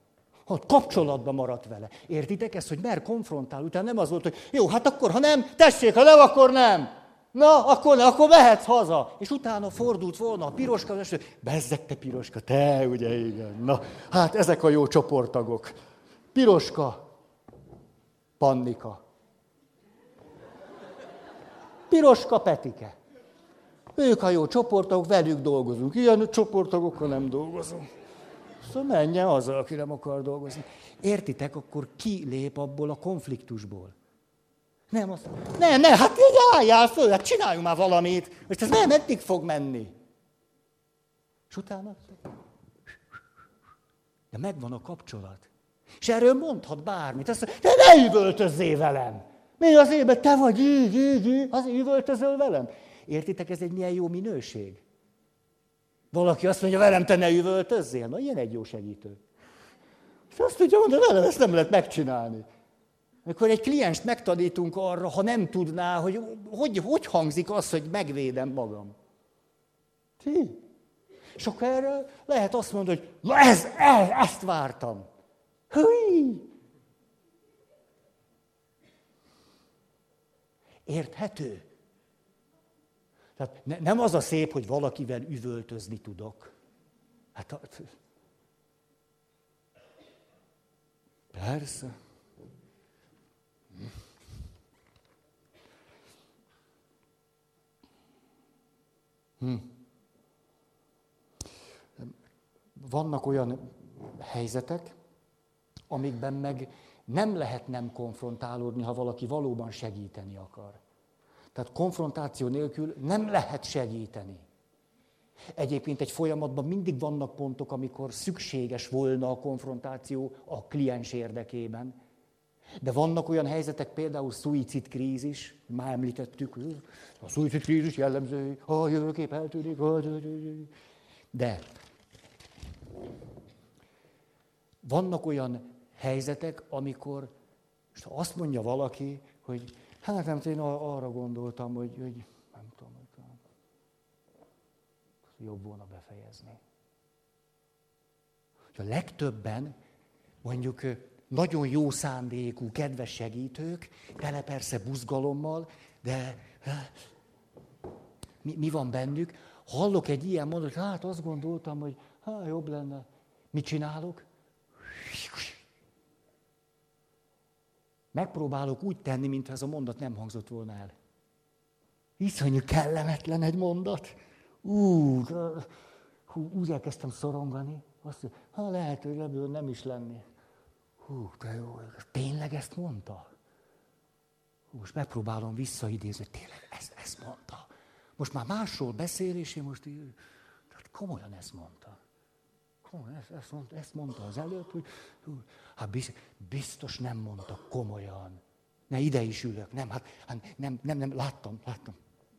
Ha kapcsolatban maradt vele. Értitek ezt, hogy mer konfrontál? Utána nem az volt, hogy jó, hát akkor, ha nem, tessék, ha nem, akkor nem. Na, akkor akkor mehetsz haza. És utána fordult volna a piroska, és bezzeg te piroska, te ugye, igen. Na, hát ezek a jó csoporttagok. Piroska, Pannika. Piroska, Petike. Ők a jó csoporttagok, velük dolgozunk. Ilyen csoporttagokkal nem dolgozunk. Szóval menjen az, aki nem akar dolgozni. Értitek, akkor ki lép abból a konfliktusból? Nem, azt ne, ne, hát így álljál föl, hát csináljunk már valamit. Most ez nem, eddig fog menni. És utána? De megvan a kapcsolat. És erről mondhat bármit. Azt mondja, te ne üvöltözzél velem. Mi az ébe, te vagy így, így, így, az üvöltözöl velem. Értitek, ez egy milyen jó minőség? Valaki azt mondja, velem te ne üvöltözzél. Na, ilyen egy jó segítő. És azt tudja mondani, velem ezt nem lehet megcsinálni. Amikor egy klienst megtanítunk arra, ha nem tudná, hogy hogy, hogy hangzik az, hogy megvédem magam. Ti? És akkor erre lehet azt mondani, hogy na ez, ez, ezt vártam. Húj! Érthető? Tehát ne, nem az a szép, hogy valakivel üvöltözni tudok. Hát, persze. Hm. Vannak olyan helyzetek, amikben meg nem lehet nem konfrontálódni, ha valaki valóban segíteni akar. Tehát konfrontáció nélkül nem lehet segíteni. Egyébként egy folyamatban mindig vannak pontok, amikor szükséges volna a konfrontáció a kliens érdekében. De vannak olyan helyzetek, például szuicidkrízis, már említettük, a szuicidkrízis jellemző, a jövőkép eltűnik, de vannak olyan helyzetek, amikor és azt mondja valaki, hogy hát nem én arra gondoltam, hogy, hogy nem tudom, hogy jobb volna befejezni. A legtöbben mondjuk nagyon jó szándékú, kedves segítők, tele persze buzgalommal, de mi, mi van bennük? Hallok egy ilyen mondatot, hát azt gondoltam, hogy hát jobb lenne. Mit csinálok? Megpróbálok úgy tenni, mintha ez a mondat nem hangzott volna el. Iszonyú kellemetlen egy mondat. Ú, úgy elkezdtem szorongani. Azt mondja, ha lehet, hogy ebből nem is lenni. Hú, de jó, tényleg ezt mondta? Hú, most megpróbálom visszaidézni, tényleg ezt, ezt mondta. Most már másról beszél, és én most így, tehát komolyan ezt mondta. Komolyan, ezt, ezt, mondta, ezt mondta az előtt, hogy hú, hát biztos nem mondta komolyan. Ne, ide is ülök. Nem, hát, hát nem, nem, nem, láttam, láttam.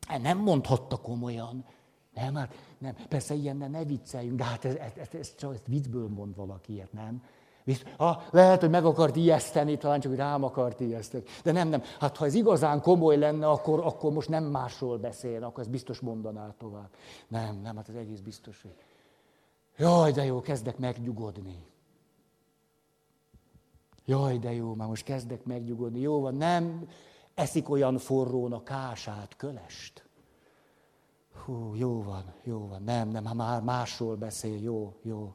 Hát nem mondhatta komolyan. Nem, hát nem. Persze ilyen ne, vicceljünk, de hát ez, ez, ez, ez csak ezt viccből mond valaki ilyet, nem? Ha, lehet, hogy meg akart ijeszteni, talán csak rám akart ijeszteni. De nem, nem. Hát ha ez igazán komoly lenne, akkor, akkor most nem másról beszél, akkor ez biztos mondaná tovább. Nem, nem, hát ez egész biztos, hogy... Jaj, de jó, kezdek megnyugodni. Jaj, de jó, már most kezdek megnyugodni. Jó van, nem eszik olyan forrón a kását, kölest. Hú, jó van, jó van, nem, nem, már másról beszél, jó, jó.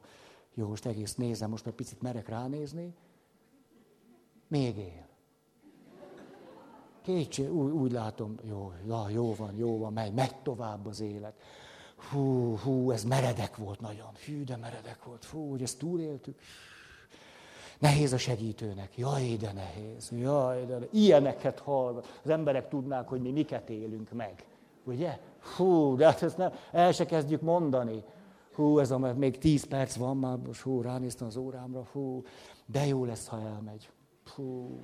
Jó, most egész nézem, most egy picit merek ránézni. Még él. Kétség, úgy, úgy látom, jó, ja, jó van, jó van, megy, megy tovább az élet. Hú, hú, ez meredek volt nagyon. Hű, de meredek volt. Fú, hogy ezt túléltük. Nehéz a segítőnek. Jaj, de nehéz. Jaj, de Ilyeneket hallgat. Az emberek tudnák, hogy mi miket élünk meg. Ugye? Fú, de hát ezt nem, el se kezdjük mondani hú, ez a, még tíz perc van, már most hú, ránéztem az órámra, hú, de jó lesz, ha elmegy. Hú.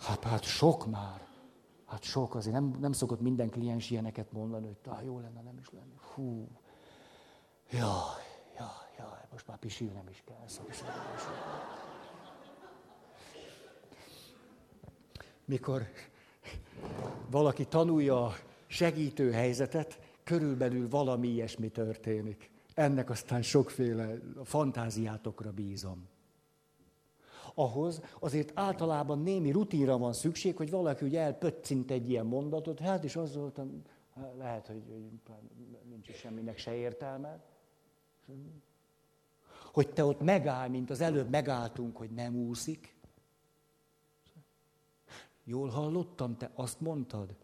Hát, hát sok már. Hát sok, azért nem, nem szokott minden kliens ilyeneket mondani, hogy tá, jó lenne, nem is lenni. Hú, jaj, jaj, jaj, most már pisilnem is kell. Szóval Mikor valaki tanulja a segítő helyzetet, körülbelül valami ilyesmi történik. Ennek aztán sokféle fantáziátokra bízom. Ahhoz azért általában némi rutinra van szükség, hogy valaki ugye elpöccint egy ilyen mondatot, hát is az voltam, lehet, hogy nincs is semminek se értelme. Hogy te ott megáll, mint az előbb megálltunk, hogy nem úszik. Jól hallottam, te azt mondtad,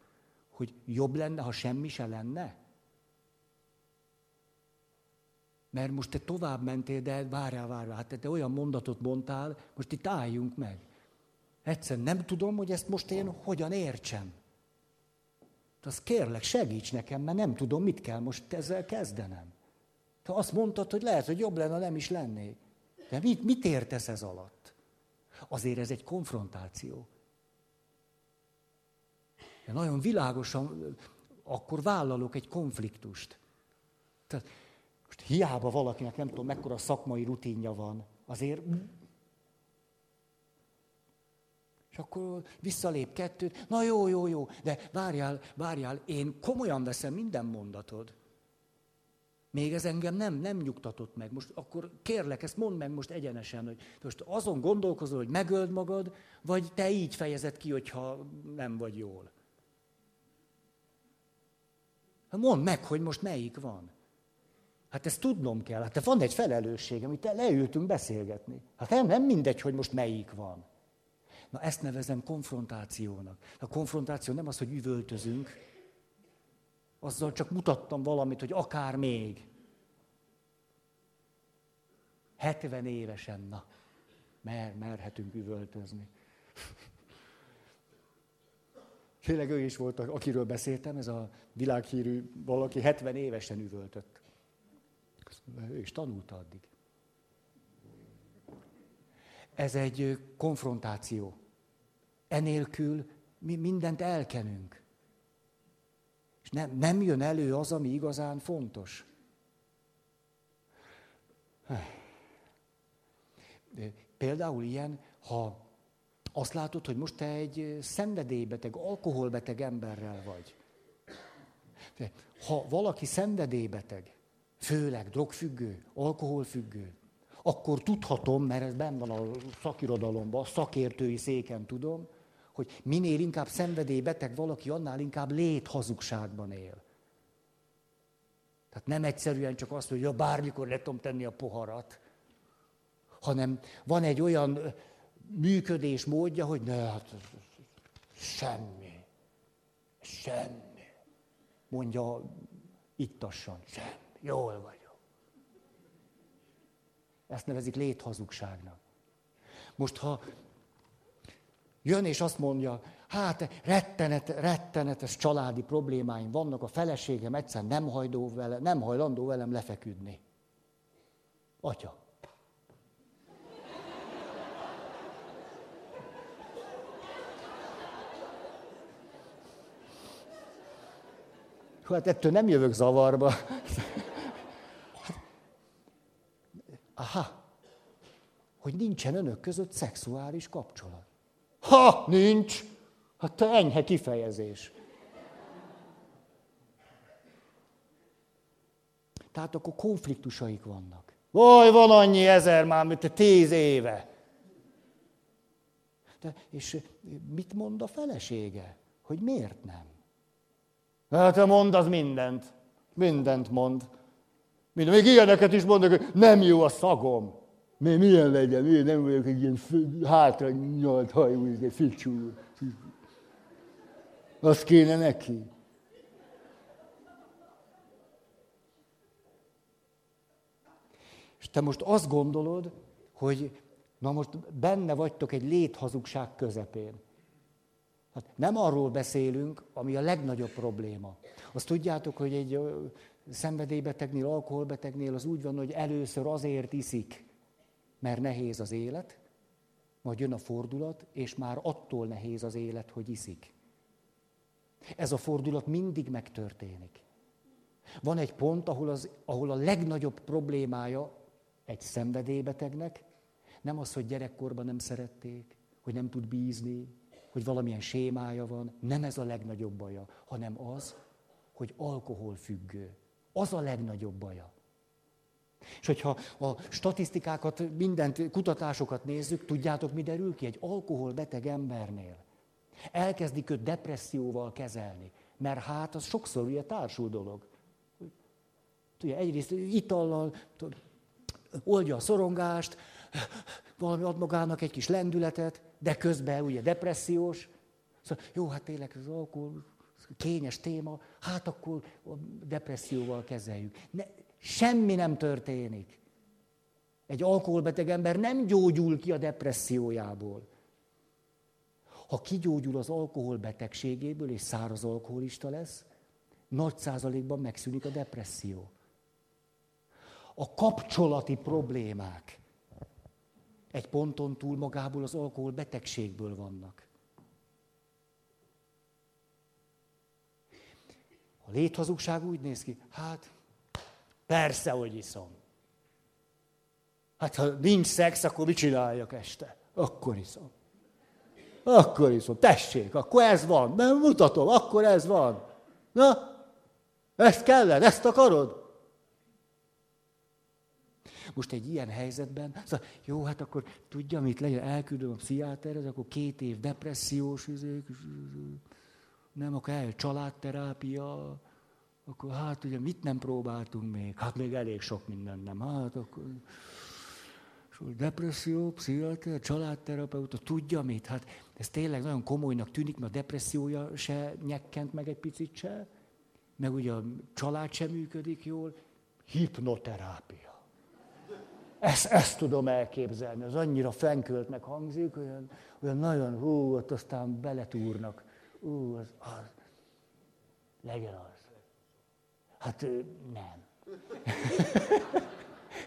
hogy jobb lenne, ha semmi se lenne? Mert most te tovább mentél, de várjál, várjál, hát te, olyan mondatot mondtál, most itt álljunk meg. Egyszerűen nem tudom, hogy ezt most én hogyan értsem. Az kérlek, segíts nekem, mert nem tudom, mit kell most ezzel kezdenem. Te azt mondtad, hogy lehet, hogy jobb lenne, nem is lennék. De mit, mit értesz ez alatt? Azért ez egy konfrontáció. De nagyon világosan akkor vállalok egy konfliktust. Tehát most hiába valakinek nem tudom, mekkora szakmai rutinja van, azért... És akkor visszalép kettőt, na jó, jó, jó, de várjál, várjál, én komolyan veszem minden mondatod. Még ez engem nem, nem nyugtatott meg. Most akkor kérlek, ezt mondd meg most egyenesen, hogy most azon gondolkozol, hogy megöld magad, vagy te így fejezed ki, hogyha nem vagy jól. Hát mondd meg, hogy most melyik van. Hát ezt tudnom kell. Hát van egy felelősség, amit leültünk beszélgetni. Hát nem, nem mindegy, hogy most melyik van. Na ezt nevezem konfrontációnak. A konfrontáció nem az, hogy üvöltözünk, azzal csak mutattam valamit, hogy akár még. 70 évesen, na, mer, merhetünk üvöltözni. Tényleg ő is volt, akiről beszéltem, ez a világhírű valaki 70 évesen üvöltött. Ő is tanulta addig. Ez egy konfrontáció. Enélkül mi mindent elkenünk. És nem, nem jön elő az, ami igazán fontos. Például ilyen, ha azt látod, hogy most te egy szenvedélybeteg, alkoholbeteg emberrel vagy. Ha valaki szenvedélybeteg, főleg drogfüggő, alkoholfüggő, akkor tudhatom, mert ez benn van a szakirodalomban, a szakértői széken tudom, hogy minél inkább szenvedélybeteg valaki, annál inkább léthazugságban él. Tehát nem egyszerűen csak azt, hogy ja, bármikor le tudom tenni a poharat, hanem van egy olyan működés módja, hogy ne, hát semmi, semmi. Mondja ittassan, semmi, jól vagyok. Ezt nevezik léthazugságnak. Most, ha jön és azt mondja, hát rettenet, rettenetes családi problémáim vannak, a feleségem egyszer nem, hajdó vele, nem hajlandó velem lefeküdni. Atya, Hát ettől nem jövök zavarba. Aha, hogy nincsen önök között szexuális kapcsolat. Ha, nincs! Hát te enyhe kifejezés. Tehát akkor konfliktusaik vannak. Vaj, van annyi ezer már, mint te tíz éve. De, és mit mond a felesége? Hogy miért nem? Hát te mondasz mindent. Mindent mond. Minden. Még ilyeneket is mondok, hogy nem jó a szagom. Mi, milyen legyen? Én nem vagyok egy ilyen hátra nyalt hajú, egy ficsú. Az kéne neki. És te most azt gondolod, hogy na most benne vagytok egy léthazugság közepén. Hát nem arról beszélünk, ami a legnagyobb probléma. Azt tudjátok, hogy egy szenvedélybetegnél, alkoholbetegnél az úgy van, hogy először azért iszik, mert nehéz az élet, majd jön a fordulat, és már attól nehéz az élet, hogy iszik. Ez a fordulat mindig megtörténik. Van egy pont, ahol, az, ahol a legnagyobb problémája egy szenvedélybetegnek nem az, hogy gyerekkorban nem szerették, hogy nem tud bízni, hogy valamilyen sémája van. Nem ez a legnagyobb baja, hanem az, hogy alkoholfüggő. Az a legnagyobb baja. És hogyha a statisztikákat, mindent, kutatásokat nézzük, tudjátok, mi derül ki? Egy alkoholbeteg embernél elkezdik őt depresszióval kezelni. Mert hát az sokszor ugye társul dolog. Ugye egyrészt itallal oldja a szorongást, valami ad magának egy kis lendületet, de közben ugye depressziós. Szóval, jó, hát tényleg az alkohol kényes téma, hát akkor a depresszióval kezeljük. Ne, semmi nem történik. Egy alkoholbeteg ember nem gyógyul ki a depressziójából. Ha kigyógyul az alkoholbetegségéből és száraz alkoholista lesz, nagy százalékban megszűnik a depresszió. A kapcsolati problémák egy ponton túl magából az alkoholbetegségből vannak. A léthazugság úgy néz ki, hát persze, hogy iszom. Hát ha nincs szex, akkor mit csináljak este? Akkor iszom. Akkor iszom. Tessék, akkor ez van. Nem mutatom, akkor ez van. Na, ezt kellene, ezt akarod? Most egy ilyen helyzetben, szóval, jó, hát akkor tudja, mit legyen, elküldöm a pszichiáterhez, akkor két év depressziós, üzék, nem, akkor el családterápia, akkor hát ugye mit nem próbáltunk még? Hát még elég sok minden nem. Hát akkor depresszió, pszichiáter, családterapeuta, tudja mit? Hát ez tényleg nagyon komolynak tűnik, mert a depressziója se nyekkent meg egy picit se, meg ugye a család sem működik jól, hipnoterápia. Ezt, ezt tudom elképzelni, az annyira fenkölt hangzik, olyan, olyan nagyon, hú, ott aztán beletúrnak. Ú, az, az, legyen az. Hát nem.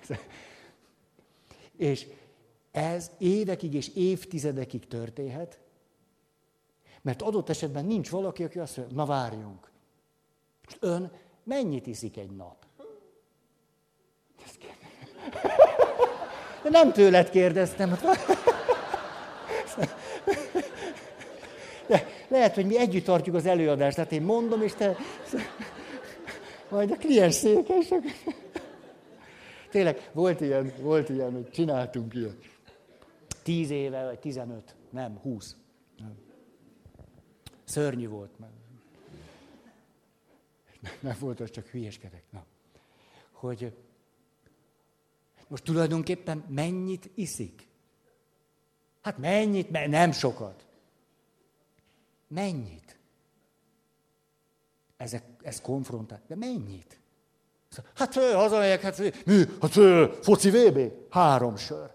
(laughs) és ez évekig és évtizedekig történhet, mert adott esetben nincs valaki, aki azt mondja, na várjunk. Ön mennyit iszik egy nap? (laughs) De nem tőled kérdeztem. (laughs) De lehet, hogy mi együtt tartjuk az előadást, tehát én mondom, és te... Majd a kliens székesek. Tényleg, volt ilyen, volt ilyen, hogy csináltunk ilyet. Tíz éve, vagy tizenöt, nem, húsz. Nem. Szörnyű volt. Mert... Nem volt, az csak hülyeskedek. Na. Hogy most tulajdonképpen mennyit iszik? Hát mennyit? Nem sokat. Mennyit? Ezek, ez konfrontál. De mennyit? Hát hazamegyek, hát mi? Hát foci VB? Három sör.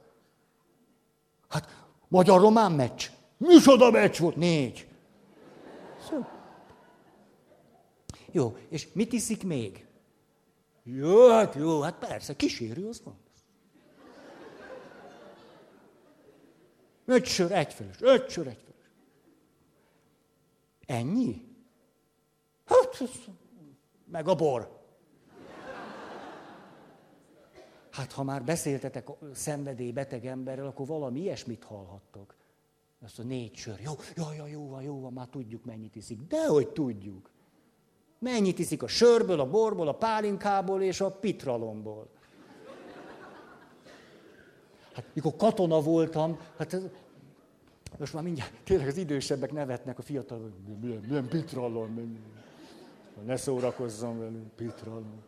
Hát magyar-román meccs? Micsoda meccs volt? Négy. Jó, és mit iszik még? Jó, hát jó, hát persze, kísérő az van. Öt sör, egyfeles, öt sör, egyfeles. Ennyi? Hát, meg a bor. Hát ha már beszéltetek szenvedélybeteg emberrel, akkor valami ilyesmit hallhattok. Azt a négy sör. Jó, jó, jó, jó van, jó van, már tudjuk, mennyit iszik. Dehogy tudjuk. Mennyit iszik a sörből, a borból, a pálinkából és a pitralomból. Hát mikor katona voltam, hát most már mindjárt tényleg az idősebbek nevetnek, a fiatalok, milyen, milyen pitralom, ne szórakozzon velünk, pitralom.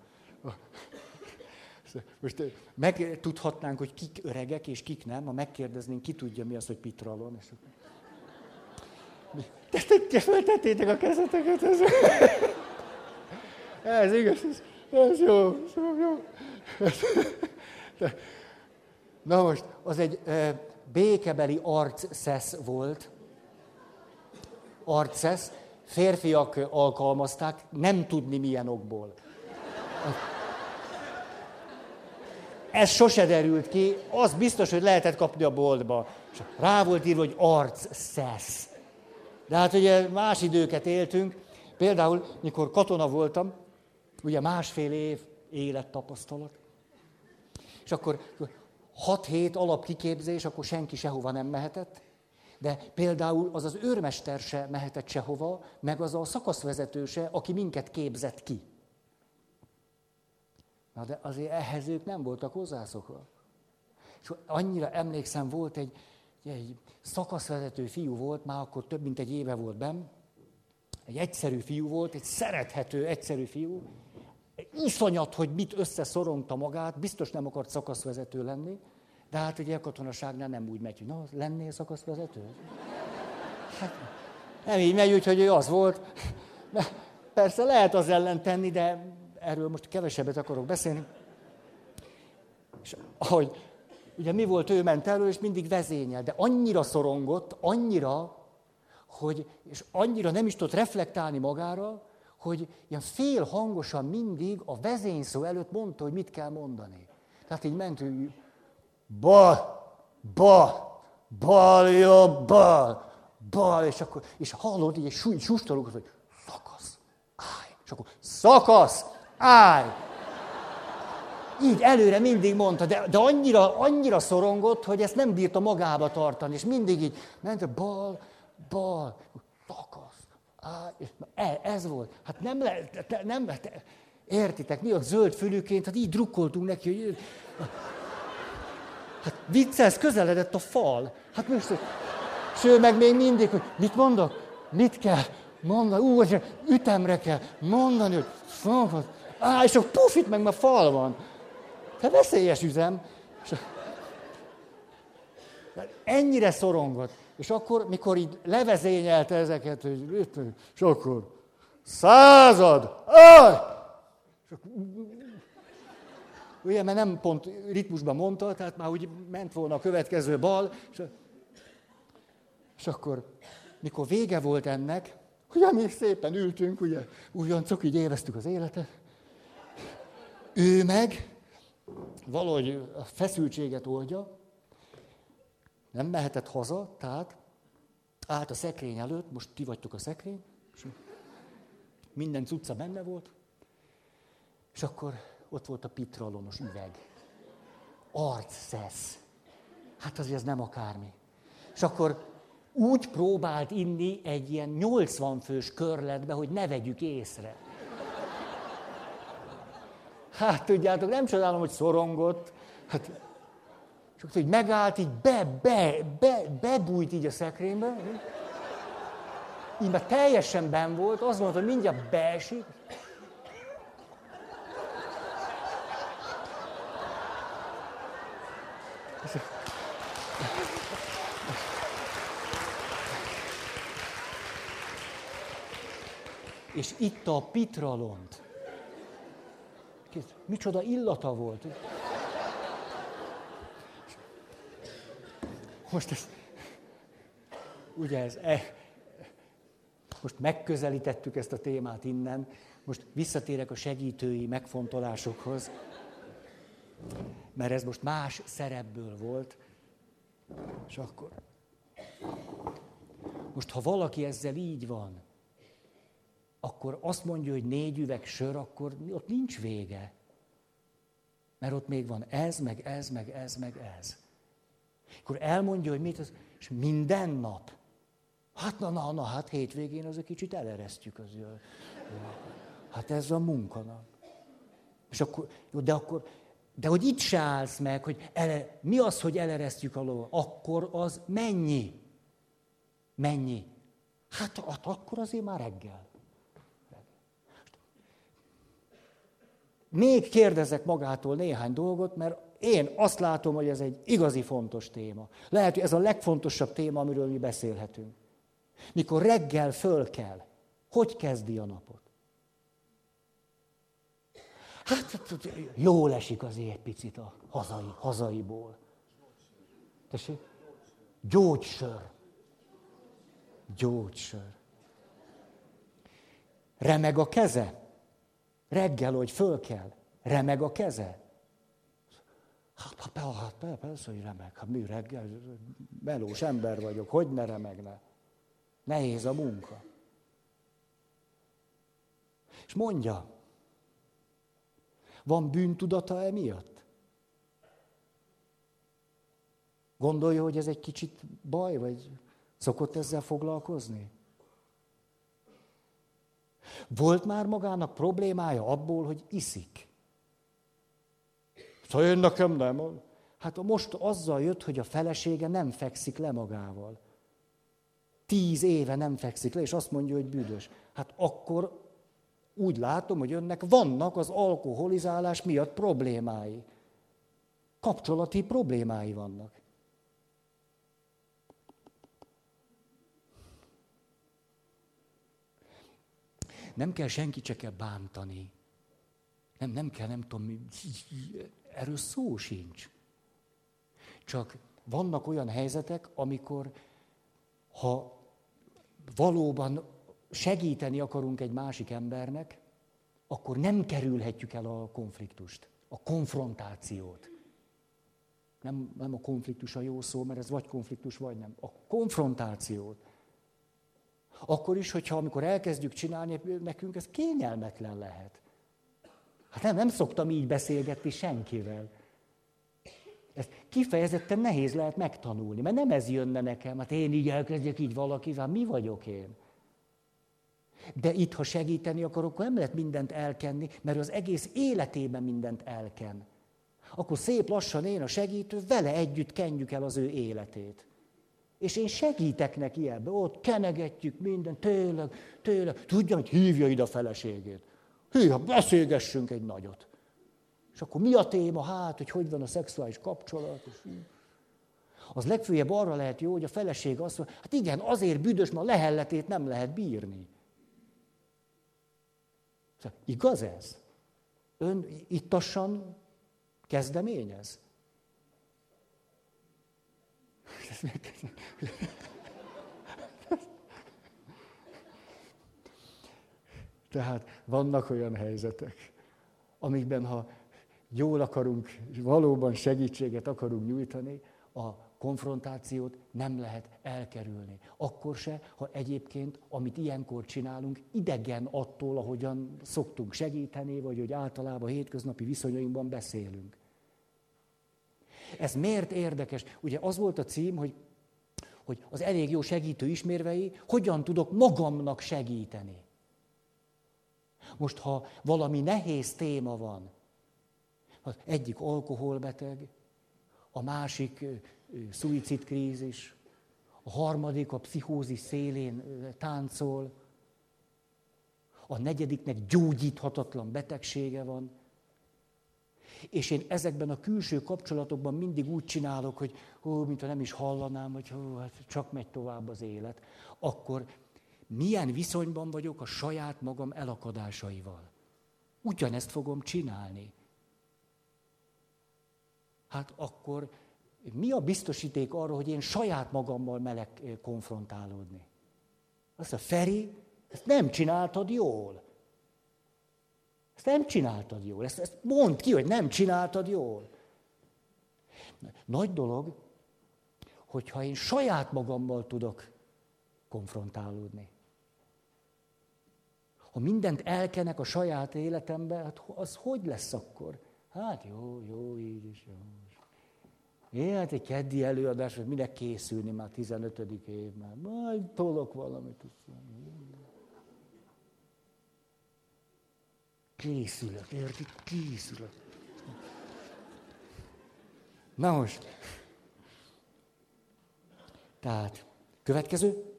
Most megtudhatnánk, hogy kik öregek és kik nem, ha megkérdeznénk, ki tudja, mi az, hogy pitralon. És... Te feltettétek a kezeteket. Ez, ez igaz, ez, ez jó, jó, jó. Na most, az egy e, békebeli arcszesz volt. Arcszesz. Férfiak alkalmazták, nem tudni milyen okból. ez sose derült ki, az biztos, hogy lehetett kapni a boltba. Rá volt írva, hogy arc szesz. De hát ugye más időket éltünk. Például, mikor katona voltam, ugye másfél év élettapasztalat. És akkor 6 hét alapkiképzés, akkor senki sehova nem mehetett. De például az az őrmester se mehetett sehova, meg az a szakaszvezető se, aki minket képzett ki. Na de azért ehhez ők nem voltak hozzászokva. És annyira emlékszem, volt egy, egy szakaszvezető fiú volt, már akkor több mint egy éve volt benn, egy egyszerű fiú volt, egy szerethető, egyszerű fiú, iszonyat, hogy mit összeszorongta magát, biztos nem akart szakaszvezető lenni, de hát ugye a katonaságnál nem úgy megy, hogy na, lennél szakaszvezető? Hát, nem így megy, úgyhogy ő az volt. Persze lehet az ellen tenni, de erről most kevesebbet akarok beszélni. És ahogy, ugye mi volt, ő ment elő, és mindig vezényel, de annyira szorongott, annyira, hogy, és annyira nem is tudott reflektálni magára, hogy ilyen fél hangosan mindig a vezényszó előtt mondta, hogy mit kell mondani. Tehát így ment, hogy bal, bal, jobb, bal, bal, és akkor, és hallod így egy súly, hogy szakasz, állj, és akkor szakasz, állj! Így előre mindig mondta, de, de annyira, annyira szorongott, hogy ezt nem bírta magába tartani, és mindig így ment, bal, bal, szakasz, és e, ez volt. Hát nem lehet, nem, te, értitek, mi a zöld fülüként, hát így drukkoltunk neki, hogy hát vicces, közeledett a fal. Hát most, és meg még mindig, hogy mit mondok, mit kell mondani, ú, hogy ütemre kell mondani, hogy szakasz, Á, és akkor puf, meg már fal van. Tehát veszélyes üzem. És ennyire szorongott. És akkor, mikor így levezényelte ezeket, hogy és akkor század, aj! Ugye, mert nem pont ritmusban mondta, tehát már úgy ment volna a következő bal, és, és akkor, mikor vége volt ennek, ugye mi szépen ültünk, ugye, ugyancok így éreztük az életet, ő meg valahogy a feszültséget oldja, nem mehetett haza, tehát állt a szekrény előtt, most ti vagytok a szekrény, és minden cucca benne volt, és akkor ott volt a pitralonos üveg. Arcszesz. Hát azért ez nem akármi. És akkor úgy próbált inni egy ilyen 80 fős körletbe, hogy ne vegyük észre. Hát tudjátok, nem csodálom, hogy szorongott. Hát, csak hogy megállt, így be, be, be, bebújt így a szekrénybe. Így már teljesen ben volt, azt mondta, hogy mindjárt beesik. És itt a pitralont. Micsoda illata volt. Most ez, ugye ez, e, most megközelítettük ezt a témát innen, most visszatérek a segítői megfontolásokhoz, mert ez most más szerepből volt, és akkor... Most, ha valaki ezzel így van, akkor azt mondja, hogy négy üveg sör, akkor ott nincs vége. Mert ott még van ez, meg ez, meg ez, meg ez. Akkor elmondja, hogy mit az, és minden nap. Hát na, na, na, hát hétvégén az egy kicsit eleresztjük az jön. Hát ez a munkanap. És akkor, jó, de akkor, de hogy itt se állsz meg, hogy ele, mi az, hogy eleresztjük a lovat? Akkor az mennyi? Mennyi? Hát, hát akkor azért már reggel. még kérdezek magától néhány dolgot, mert én azt látom, hogy ez egy igazi fontos téma. Lehet, hogy ez a legfontosabb téma, amiről mi beszélhetünk. Mikor reggel föl kell, hogy kezdi a napot? Hát, jól esik azért egy picit a hazai, hazaiból. Tessék? Gyógysör. Gyógysör. Remeg a keze? Reggel, hogy föl kell, remeg a keze. Hát, hát persze, hogy remeg. Hát mi reggel, melós ember vagyok, hogy ne remegne? Nehéz a munka. És mondja, van bűntudata emiatt? Gondolja, hogy ez egy kicsit baj, vagy szokott ezzel foglalkozni? Volt már magának problémája abból, hogy iszik? Szóval én nekem nem. Hát most azzal jött, hogy a felesége nem fekszik le magával. Tíz éve nem fekszik le, és azt mondja, hogy büdös. Hát akkor úgy látom, hogy önnek vannak az alkoholizálás miatt problémái. Kapcsolati problémái vannak. Nem kell senkit se kell bántani. Nem, nem kell, nem tudom, erről szó sincs. Csak vannak olyan helyzetek, amikor ha valóban segíteni akarunk egy másik embernek, akkor nem kerülhetjük el a konfliktust, a konfrontációt. Nem, nem a konfliktus a jó szó, mert ez vagy konfliktus, vagy nem. A konfrontációt. Akkor is, hogyha amikor elkezdjük csinálni, nekünk ez kényelmetlen lehet. Hát nem, nem szoktam így beszélgetni senkivel. Ezt kifejezetten nehéz lehet megtanulni, mert nem ez jönne nekem. Hát én így elkezdjek így valakivel, mi vagyok én? De itt, ha segíteni akarok, akkor nem lehet mindent elkenni, mert az egész életében mindent elken. Akkor szép lassan én a segítő, vele együtt kenjük el az ő életét. És én segítek neki ebbe, ott kenegetjük minden, tényleg, tényleg. Tudja, hogy hívja ide a feleségét. Hűha, beszélgessünk egy nagyot. És akkor mi a téma? Hát, hogy hogy van a szexuális kapcsolat. És az legfőjebb arra lehet jó, hogy a feleség azt mondja, hát igen, azért büdös, mert a lehelletét nem lehet bírni. Szóval, igaz ez? Ön ittassan kezdeményez? Tehát vannak olyan helyzetek, amikben ha jól akarunk, és valóban segítséget akarunk nyújtani, a konfrontációt nem lehet elkerülni. Akkor se, ha egyébként, amit ilyenkor csinálunk, idegen attól, ahogyan szoktunk segíteni, vagy hogy általában hétköznapi viszonyainkban beszélünk. Ez miért érdekes? Ugye az volt a cím, hogy, hogy az elég jó segítő ismérvei, hogyan tudok magamnak segíteni. Most, ha valami nehéz téma van, az egyik alkoholbeteg, a másik szuicidkrízis, a harmadik a pszichózis szélén táncol, a negyediknek gyógyíthatatlan betegsége van, és én ezekben a külső kapcsolatokban mindig úgy csinálok, hogy hú, mintha nem is hallanám, hogy hú, hát csak megy tovább az élet. Akkor milyen viszonyban vagyok a saját magam elakadásaival? Ugyanezt fogom csinálni. Hát akkor mi a biztosíték arra, hogy én saját magammal meleg konfrontálódni? Azt a Feri, ezt nem csináltad jól. Ezt nem csináltad jól. Ezt, ezt mondd ki, hogy nem csináltad jól. Nagy dolog, hogyha én saját magammal tudok konfrontálódni. Ha mindent elkenek a saját életembe, hát az hogy lesz akkor? Hát jó, jó, így is jó. Én hát egy keddi előadás, hogy minek készülni már 15. év már. Majd tolok valamit. Készülök, érti? Készülök. Na most. Tehát, következő.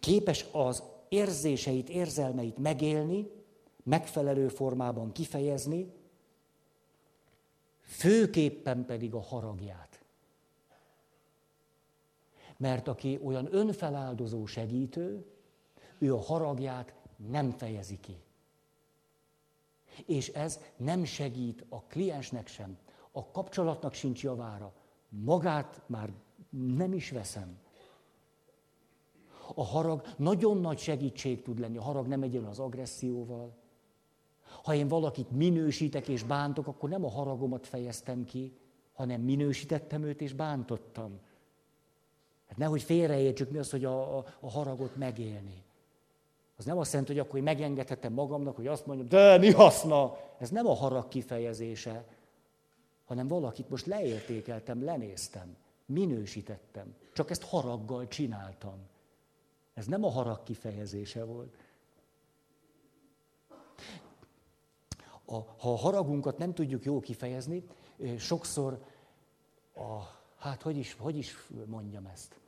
Képes az érzéseit, érzelmeit megélni, megfelelő formában kifejezni, főképpen pedig a haragját. Mert aki olyan önfeláldozó segítő, ő a haragját nem fejezi ki. És ez nem segít a kliensnek sem, a kapcsolatnak sincs javára. Magát már nem is veszem. A harag nagyon nagy segítség tud lenni. A harag nem egyenlő az agresszióval. Ha én valakit minősítek és bántok, akkor nem a haragomat fejeztem ki, hanem minősítettem őt és bántottam. Hát nehogy félreértsük mi az, hogy a, a, a haragot megélni. Az nem azt jelenti, hogy akkor megengedhetem magamnak, hogy azt mondjam, de mi haszna? Ez nem a harag kifejezése, hanem valakit most leértékeltem, lenéztem, minősítettem. Csak ezt haraggal csináltam. Ez nem a harag kifejezése volt. A, ha a haragunkat nem tudjuk jól kifejezni, sokszor a, hát hogy is, hogy is mondjam ezt?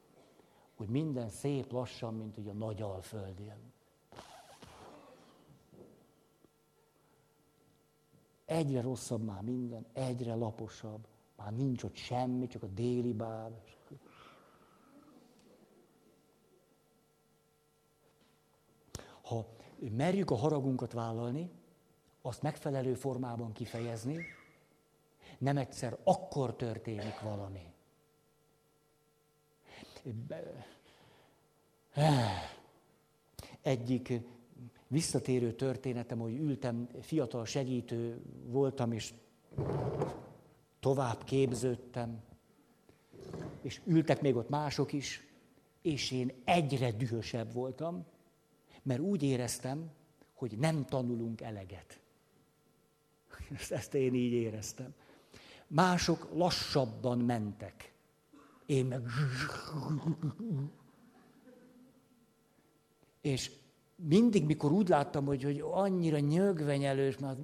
Hogy minden szép lassan, mint ugye a nagy alföldén. Egyre rosszabb már minden, egyre laposabb. Már nincs ott semmi, csak a déli bár. Ha merjük a haragunkat vállalni, azt megfelelő formában kifejezni, nem egyszer akkor történik valami. Egyik visszatérő történetem, hogy ültem, fiatal segítő voltam, és tovább képződtem, és ültek még ott mások is, és én egyre dühösebb voltam, mert úgy éreztem, hogy nem tanulunk eleget. (laughs) Ezt én így éreztem. Mások lassabban mentek. Én meg... (laughs) És mindig, mikor úgy láttam, hogy, hogy annyira nyögvenyelős, mert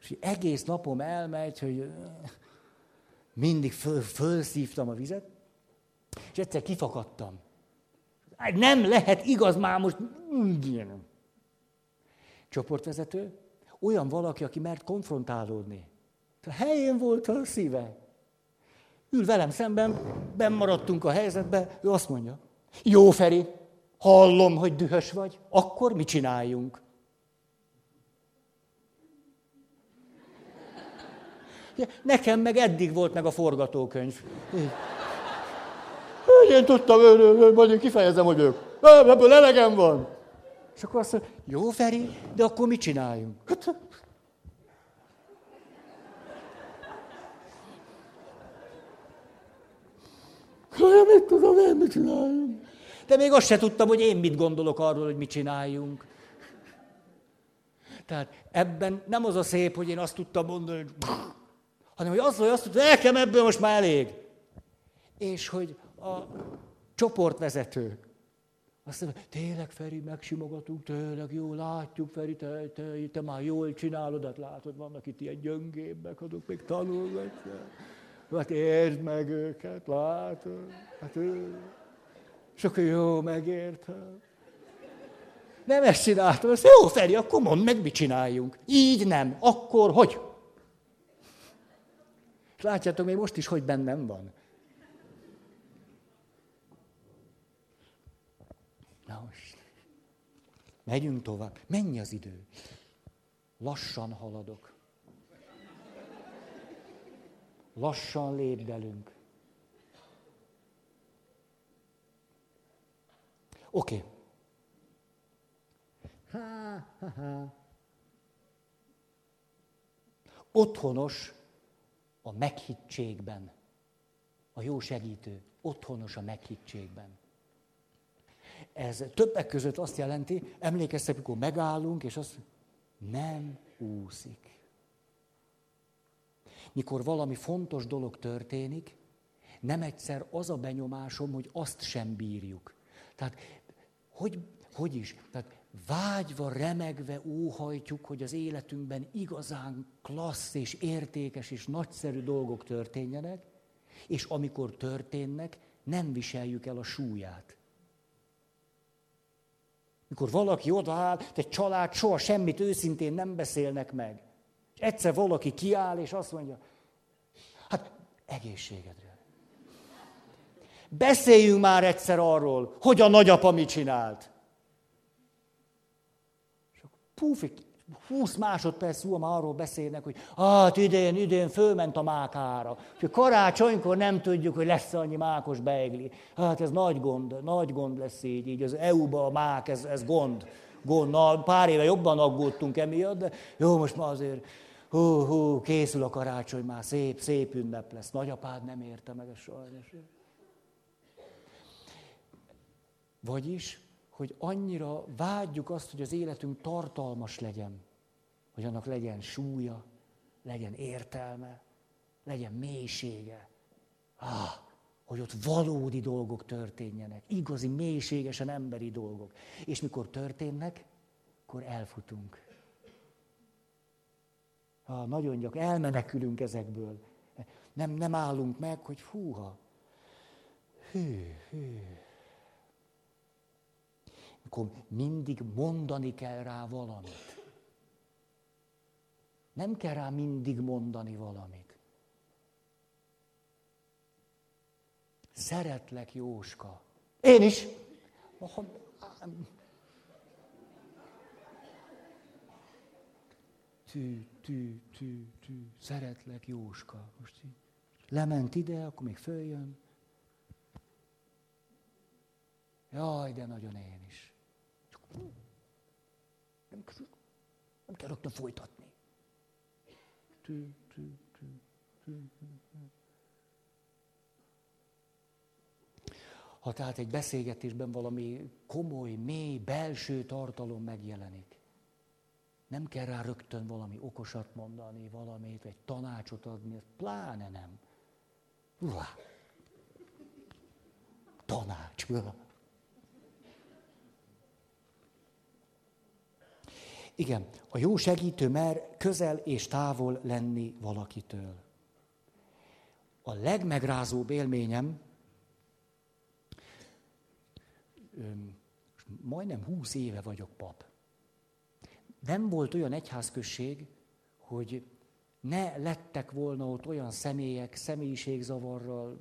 és egész napom elmegy, hogy mindig föl, fölszívtam a vizet, és egyszer kifakadtam. Hát nem lehet igaz már most. Csoportvezető, olyan valaki, aki mert konfrontálódni. A helyén volt a szíve. Ül velem szemben, maradtunk a helyzetbe, ő azt mondja, jó Feri, hallom, hogy dühös vagy, akkor mit csináljunk? Nekem meg eddig volt meg a forgatókönyv. Én tudtam, majd én kifejezem, hogy ők. Ebből elegem van. És akkor azt mondja, jó Feri, de akkor mit csináljunk? Hát, Olyan, mit tudom én, mit csináljunk? De még azt se tudtam, hogy én mit gondolok arról, hogy mit csináljunk. Tehát ebben nem az a szép, hogy én azt tudtam mondani, hogy hanem hogy az, hogy azt tudtam, nekem ebből most már elég. És hogy a csoportvezető azt mondja, tényleg Feri, megsimogatunk, tényleg jó, látjuk Feri, te, te, te már jól csinálod, hát látod, vannak itt ilyen gyöngébbek, azok még tanulgatják. Hát értsd meg őket, látod? Hát ő... És akkor jó, megértem. Nem ezt csináltam, azt jó, Feri, akkor mondd meg, mit csináljunk. Így nem, akkor hogy? És látjátok, még most is, hogy bennem van. Na most. Megyünk tovább. Mennyi az idő? Lassan haladok. Lassan lépdelünk. Oké. Okay. Ha. Otthonos a meghittségben. A jó segítő otthonos a meghittségben. Ez többek között azt jelenti, emlékeztek, amikor megállunk, és azt nem úszik mikor valami fontos dolog történik, nem egyszer az a benyomásom, hogy azt sem bírjuk. Tehát, hogy, hogy is? Tehát vágyva, remegve óhajtjuk, hogy az életünkben igazán klassz és értékes és nagyszerű dolgok történjenek, és amikor történnek, nem viseljük el a súlyát. Mikor valaki odaáll, egy család soha semmit őszintén nem beszélnek meg. És egyszer valaki kiáll, és azt mondja, hát egészségedre. Beszéljünk már egyszer arról, hogy a nagyapa mit csinált. És akkor pufik, 20 másodperc múlva már arról beszélnek, hogy hát idén, idén fölment a mákára. És karácsonykor nem tudjuk, hogy lesz annyi mákos beigli. Hát ez nagy gond, nagy gond lesz így, így az EU-ba a mák, ez, ez gond. gond. Na, pár éve jobban aggódtunk emiatt, de jó, most már azért hú, hú, készül a karácsony, már szép, szép ünnep lesz. Nagyapád nem érte meg ezt sajnos. Vagyis, hogy annyira vágyjuk azt, hogy az életünk tartalmas legyen, hogy annak legyen súlya, legyen értelme, legyen mélysége. Ah, hogy ott valódi dolgok történjenek, igazi, mélységesen emberi dolgok. És mikor történnek, akkor elfutunk. Ah, nagyon gyak, elmenekülünk ezekből. Nem, nem állunk meg, hogy húha. Hű, hű. Akkor mindig mondani kell rá valamit. Nem kell rá mindig mondani valamit. Szeretlek, Jóska. Én is. Tű, tű, tű, tű. Szeretlek, Jóska. Most így. Lement ide, akkor még följön. Jaj, de nagyon én is. Nem, nem kell rögtön folytatni. Tű, tű, tű, tű, tű. Ha tehát egy beszélgetésben valami komoly, mély, belső tartalom megjelenik, nem kell rá rögtön valami okosat mondani, valamit, vagy tanácsot adni, pláne nem. Uá. Tanács. Uá. Igen, a jó segítő mer közel és távol lenni valakitől. A legmegrázóbb élményem, majdnem húsz éve vagyok pap. Nem volt olyan egyházközség, hogy ne lettek volna ott olyan személyek, személyiségzavarral,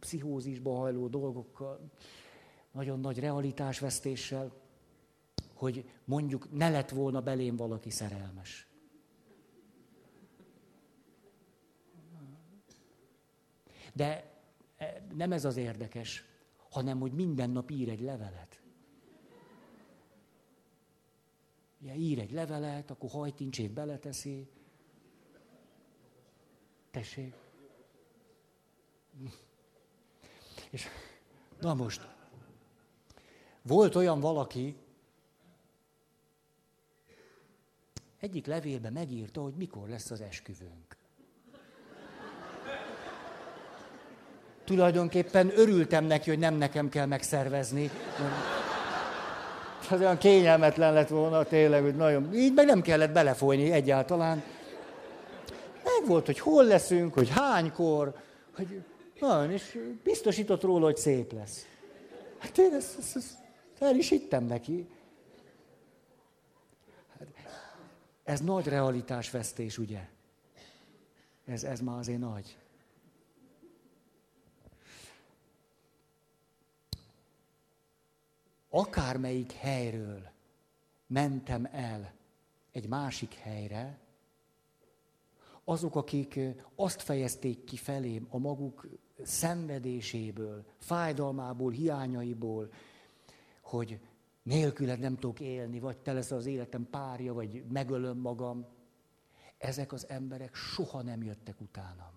pszichózisba hajló dolgokkal, nagyon nagy realitásvesztéssel, hogy mondjuk ne lett volna belém valaki szerelmes. De e, nem ez az érdekes, hanem hogy minden nap ír egy levelet. Ugye, ír egy levelet, akkor hajtincsét beleteszi. Tessék. És na most, volt olyan valaki, egyik levélben megírta, hogy mikor lesz az esküvőnk. Tulajdonképpen örültem neki, hogy nem nekem kell megszervezni. Az olyan kényelmetlen lett volna tényleg, hogy nagyon... Így meg nem kellett belefolyni egyáltalán. Meg volt, hogy hol leszünk, hogy hánykor, hogy nagyon, és biztosított róla, hogy szép lesz. Hát én ezt, ezt, ezt el is hittem neki. Ez nagy realitásvesztés, ugye? Ez, ez már azért nagy. Akármelyik helyről mentem el egy másik helyre, azok, akik azt fejezték ki felém a maguk szenvedéséből, fájdalmából, hiányaiból, hogy nélküled nem tudok élni, vagy te lesz az életem párja, vagy megölöm magam. Ezek az emberek soha nem jöttek utánam.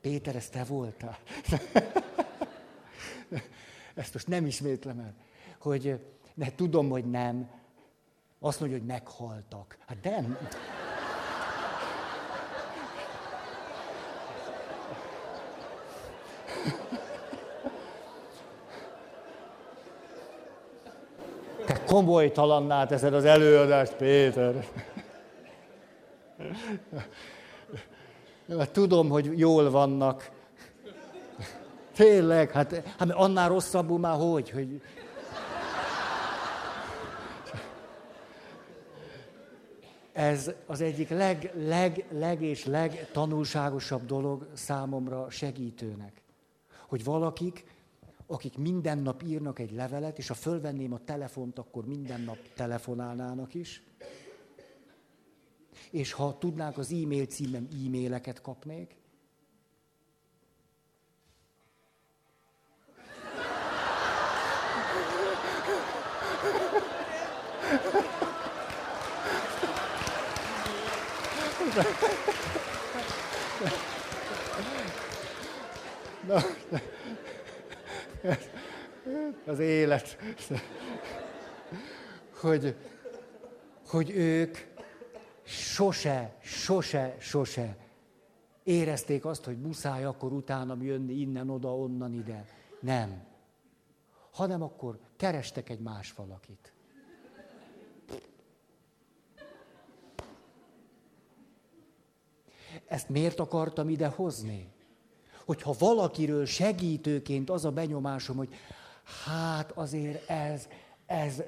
Péter, ez te voltál? Ezt most nem ismétlem el. Hogy ne, tudom, hogy nem. Azt mondja, hogy meghaltak. Hát nem. Komolytalanná teszed az előadást, Péter. Mert tudom, hogy jól vannak. Tényleg, hát, hát annál rosszabbul már hogy, hogy... Ez az egyik leg, leg, leg és leg tanulságosabb dolog számomra segítőnek. Hogy valakik akik minden nap írnak egy levelet, és ha fölvenném a telefont, akkor minden nap telefonálnának is. És ha tudnák az e-mail címem, e-maileket kapnék. Na, (laughs) az élet. Hogy, hogy ők sose, sose, sose érezték azt, hogy muszáj akkor utána jönni innen, oda, onnan, ide. Nem. Hanem akkor kerestek egy más valakit. Ezt miért akartam ide hozni? Hogyha valakiről segítőként az a benyomásom, hogy hát azért ez, ez,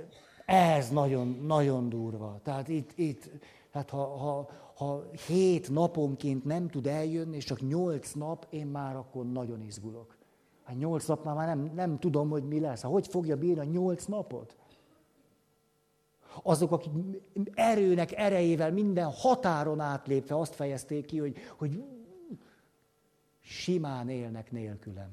ez nagyon, nagyon durva. Tehát itt, itt hát ha, ha, ha hét naponként nem tud eljönni, és csak nyolc nap, én már akkor nagyon izgulok. Hát nyolc napnál már nem, nem tudom, hogy mi lesz. Hát hogy fogja bírni a nyolc napot? Azok, akik erőnek erejével minden határon átlépve azt fejezték ki, hogy, hogy simán élnek nélkülem.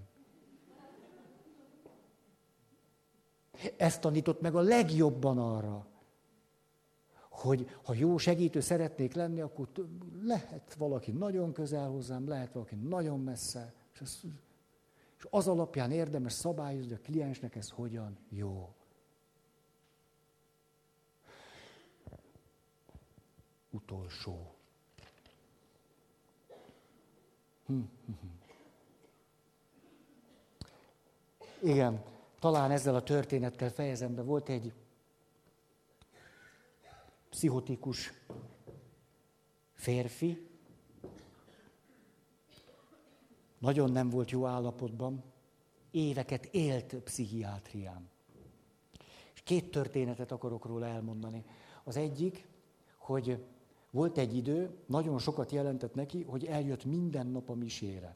Ezt tanított meg a legjobban arra, hogy ha jó segítő szeretnék lenni, akkor lehet valaki nagyon közel hozzám, lehet valaki nagyon messze, és az, és az alapján érdemes szabályozni, a kliensnek ez hogyan jó. Utolsó. Hm, hm, hm. Igen, talán ezzel a történettel fejezem be. Volt egy pszichotikus férfi, nagyon nem volt jó állapotban, éveket élt pszichiátrián. És két történetet akarok róla elmondani. Az egyik, hogy volt egy idő, nagyon sokat jelentett neki, hogy eljött minden nap a misére.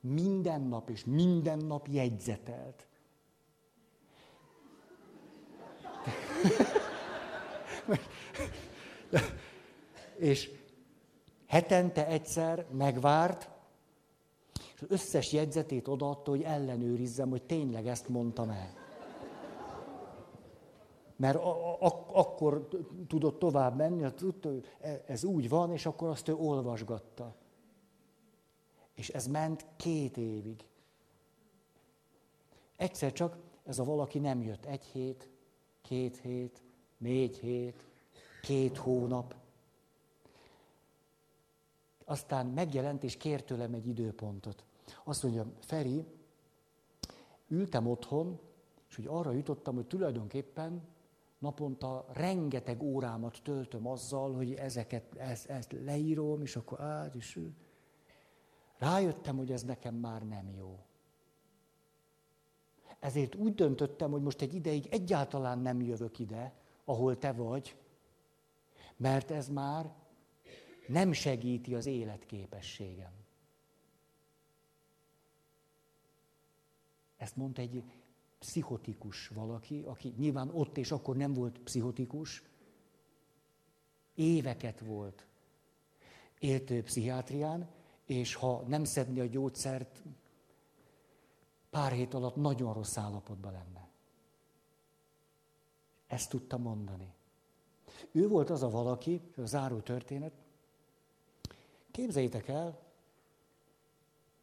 Minden nap és minden nap jegyzetelt. (laughs) és hetente egyszer megvárt, és az összes jegyzetét odaadta, hogy ellenőrizzem, hogy tényleg ezt mondtam el. Mert a- a- akkor tudott tovább menni, hogy e- ez úgy van, és akkor azt ő olvasgatta. És ez ment két évig. Egyszer csak ez a valaki nem jött. Egy hét, két hét, négy hét, két hónap. Aztán megjelent és kért tőlem egy időpontot. Azt mondja, Feri, ültem otthon, és hogy arra jutottam, hogy tulajdonképpen naponta rengeteg órámat töltöm azzal, hogy ezeket, ezt, ezt leírom, és akkor át, és rájöttem, hogy ez nekem már nem jó. Ezért úgy döntöttem, hogy most egy ideig egyáltalán nem jövök ide, ahol te vagy, mert ez már nem segíti az életképességem. Ezt mondta egy pszichotikus valaki, aki nyilván ott és akkor nem volt pszichotikus, éveket volt. Élt pszichiátrián, és ha nem szedni a gyógyszert, pár hét alatt nagyon rossz állapotban lenne. Ezt tudta mondani. Ő volt az a valaki, a záró történet. Képzeljétek el,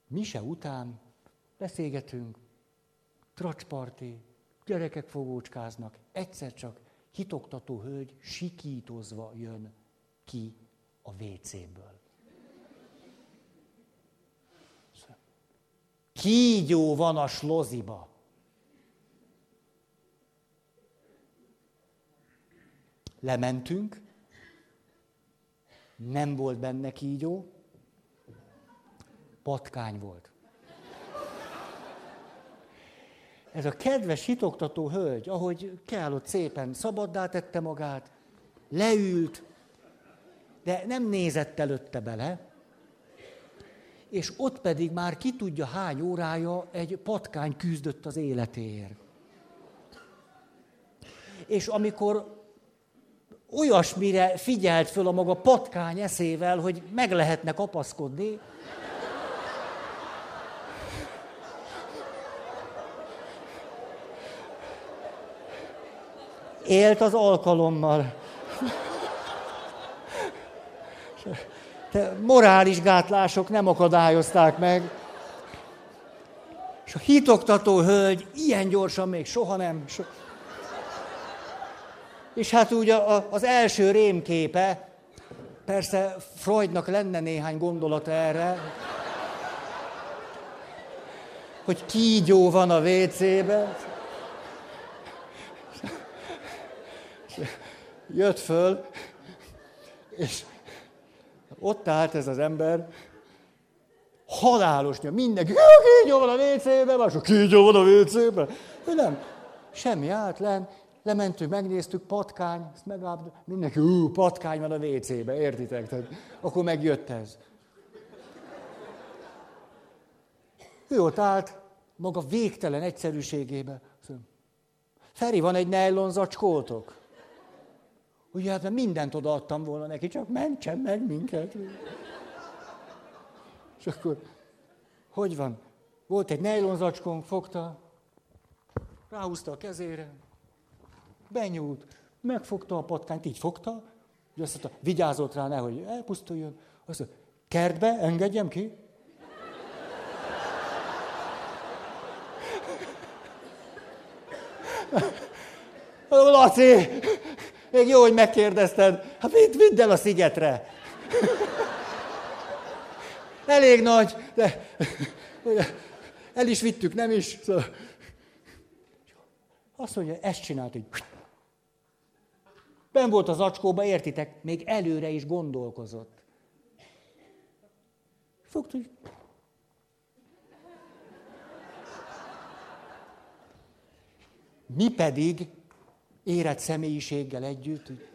mise után beszélgetünk, tracsparti, gyerekek fogócskáznak, egyszer csak hitoktató hölgy sikítozva jön ki a WC-ből. Kígyó van a sloziba. Lementünk, nem volt benne kígyó, patkány volt. Ez a kedves hitoktató hölgy, ahogy kell, ott szépen szabaddá tette magát, leült, de nem nézett előtte bele, és ott pedig már ki tudja hány órája egy patkány küzdött az életéért. És amikor olyasmire figyelt föl a maga patkány eszével, hogy meg lehetne kapaszkodni, élt az alkalommal. De morális gátlások nem akadályozták meg. És a hitoktató hölgy ilyen gyorsan még soha nem. So... És hát úgy az első rémképe, persze Freudnak lenne néhány gondolata erre, hogy kígyó van a WC-ben. Jött föl, és ott állt ez az ember, halálos nyom, mindenki, kígyó van a WC-ben, mások, kígyó van a WC-ben. Nem, semmi állt len, lementünk, megnéztük, patkány, ezt megállapodott, mindenki, ú, patkány van a WC-be, értitek? Tehát, akkor megjött ez. Ő ott állt, maga végtelen egyszerűségébe. Feri, van egy nylon zacskótok? Ugye hát mindent odaadtam volna neki, csak mentsen meg minket. És akkor, hogy van? Volt egy nylon zacskónk, fogta, ráhúzta a kezére, benyúlt, megfogta a patkányt, így fogta, és azt mondta, vigyázott rá, nehogy elpusztuljon. Azt mondta, kertbe engedjem ki? (laughs) Laci, még jó, hogy megkérdezted. Hát vidd, vidd el a szigetre. (laughs) Elég nagy, de (laughs) el is vittük, nem is. Szóval. Azt mondja, ezt csinált, hogy Ben volt az acskóba, értitek, még előre is gondolkozott. Fogt, hogy... Mi pedig érett személyiséggel együtt, hogy...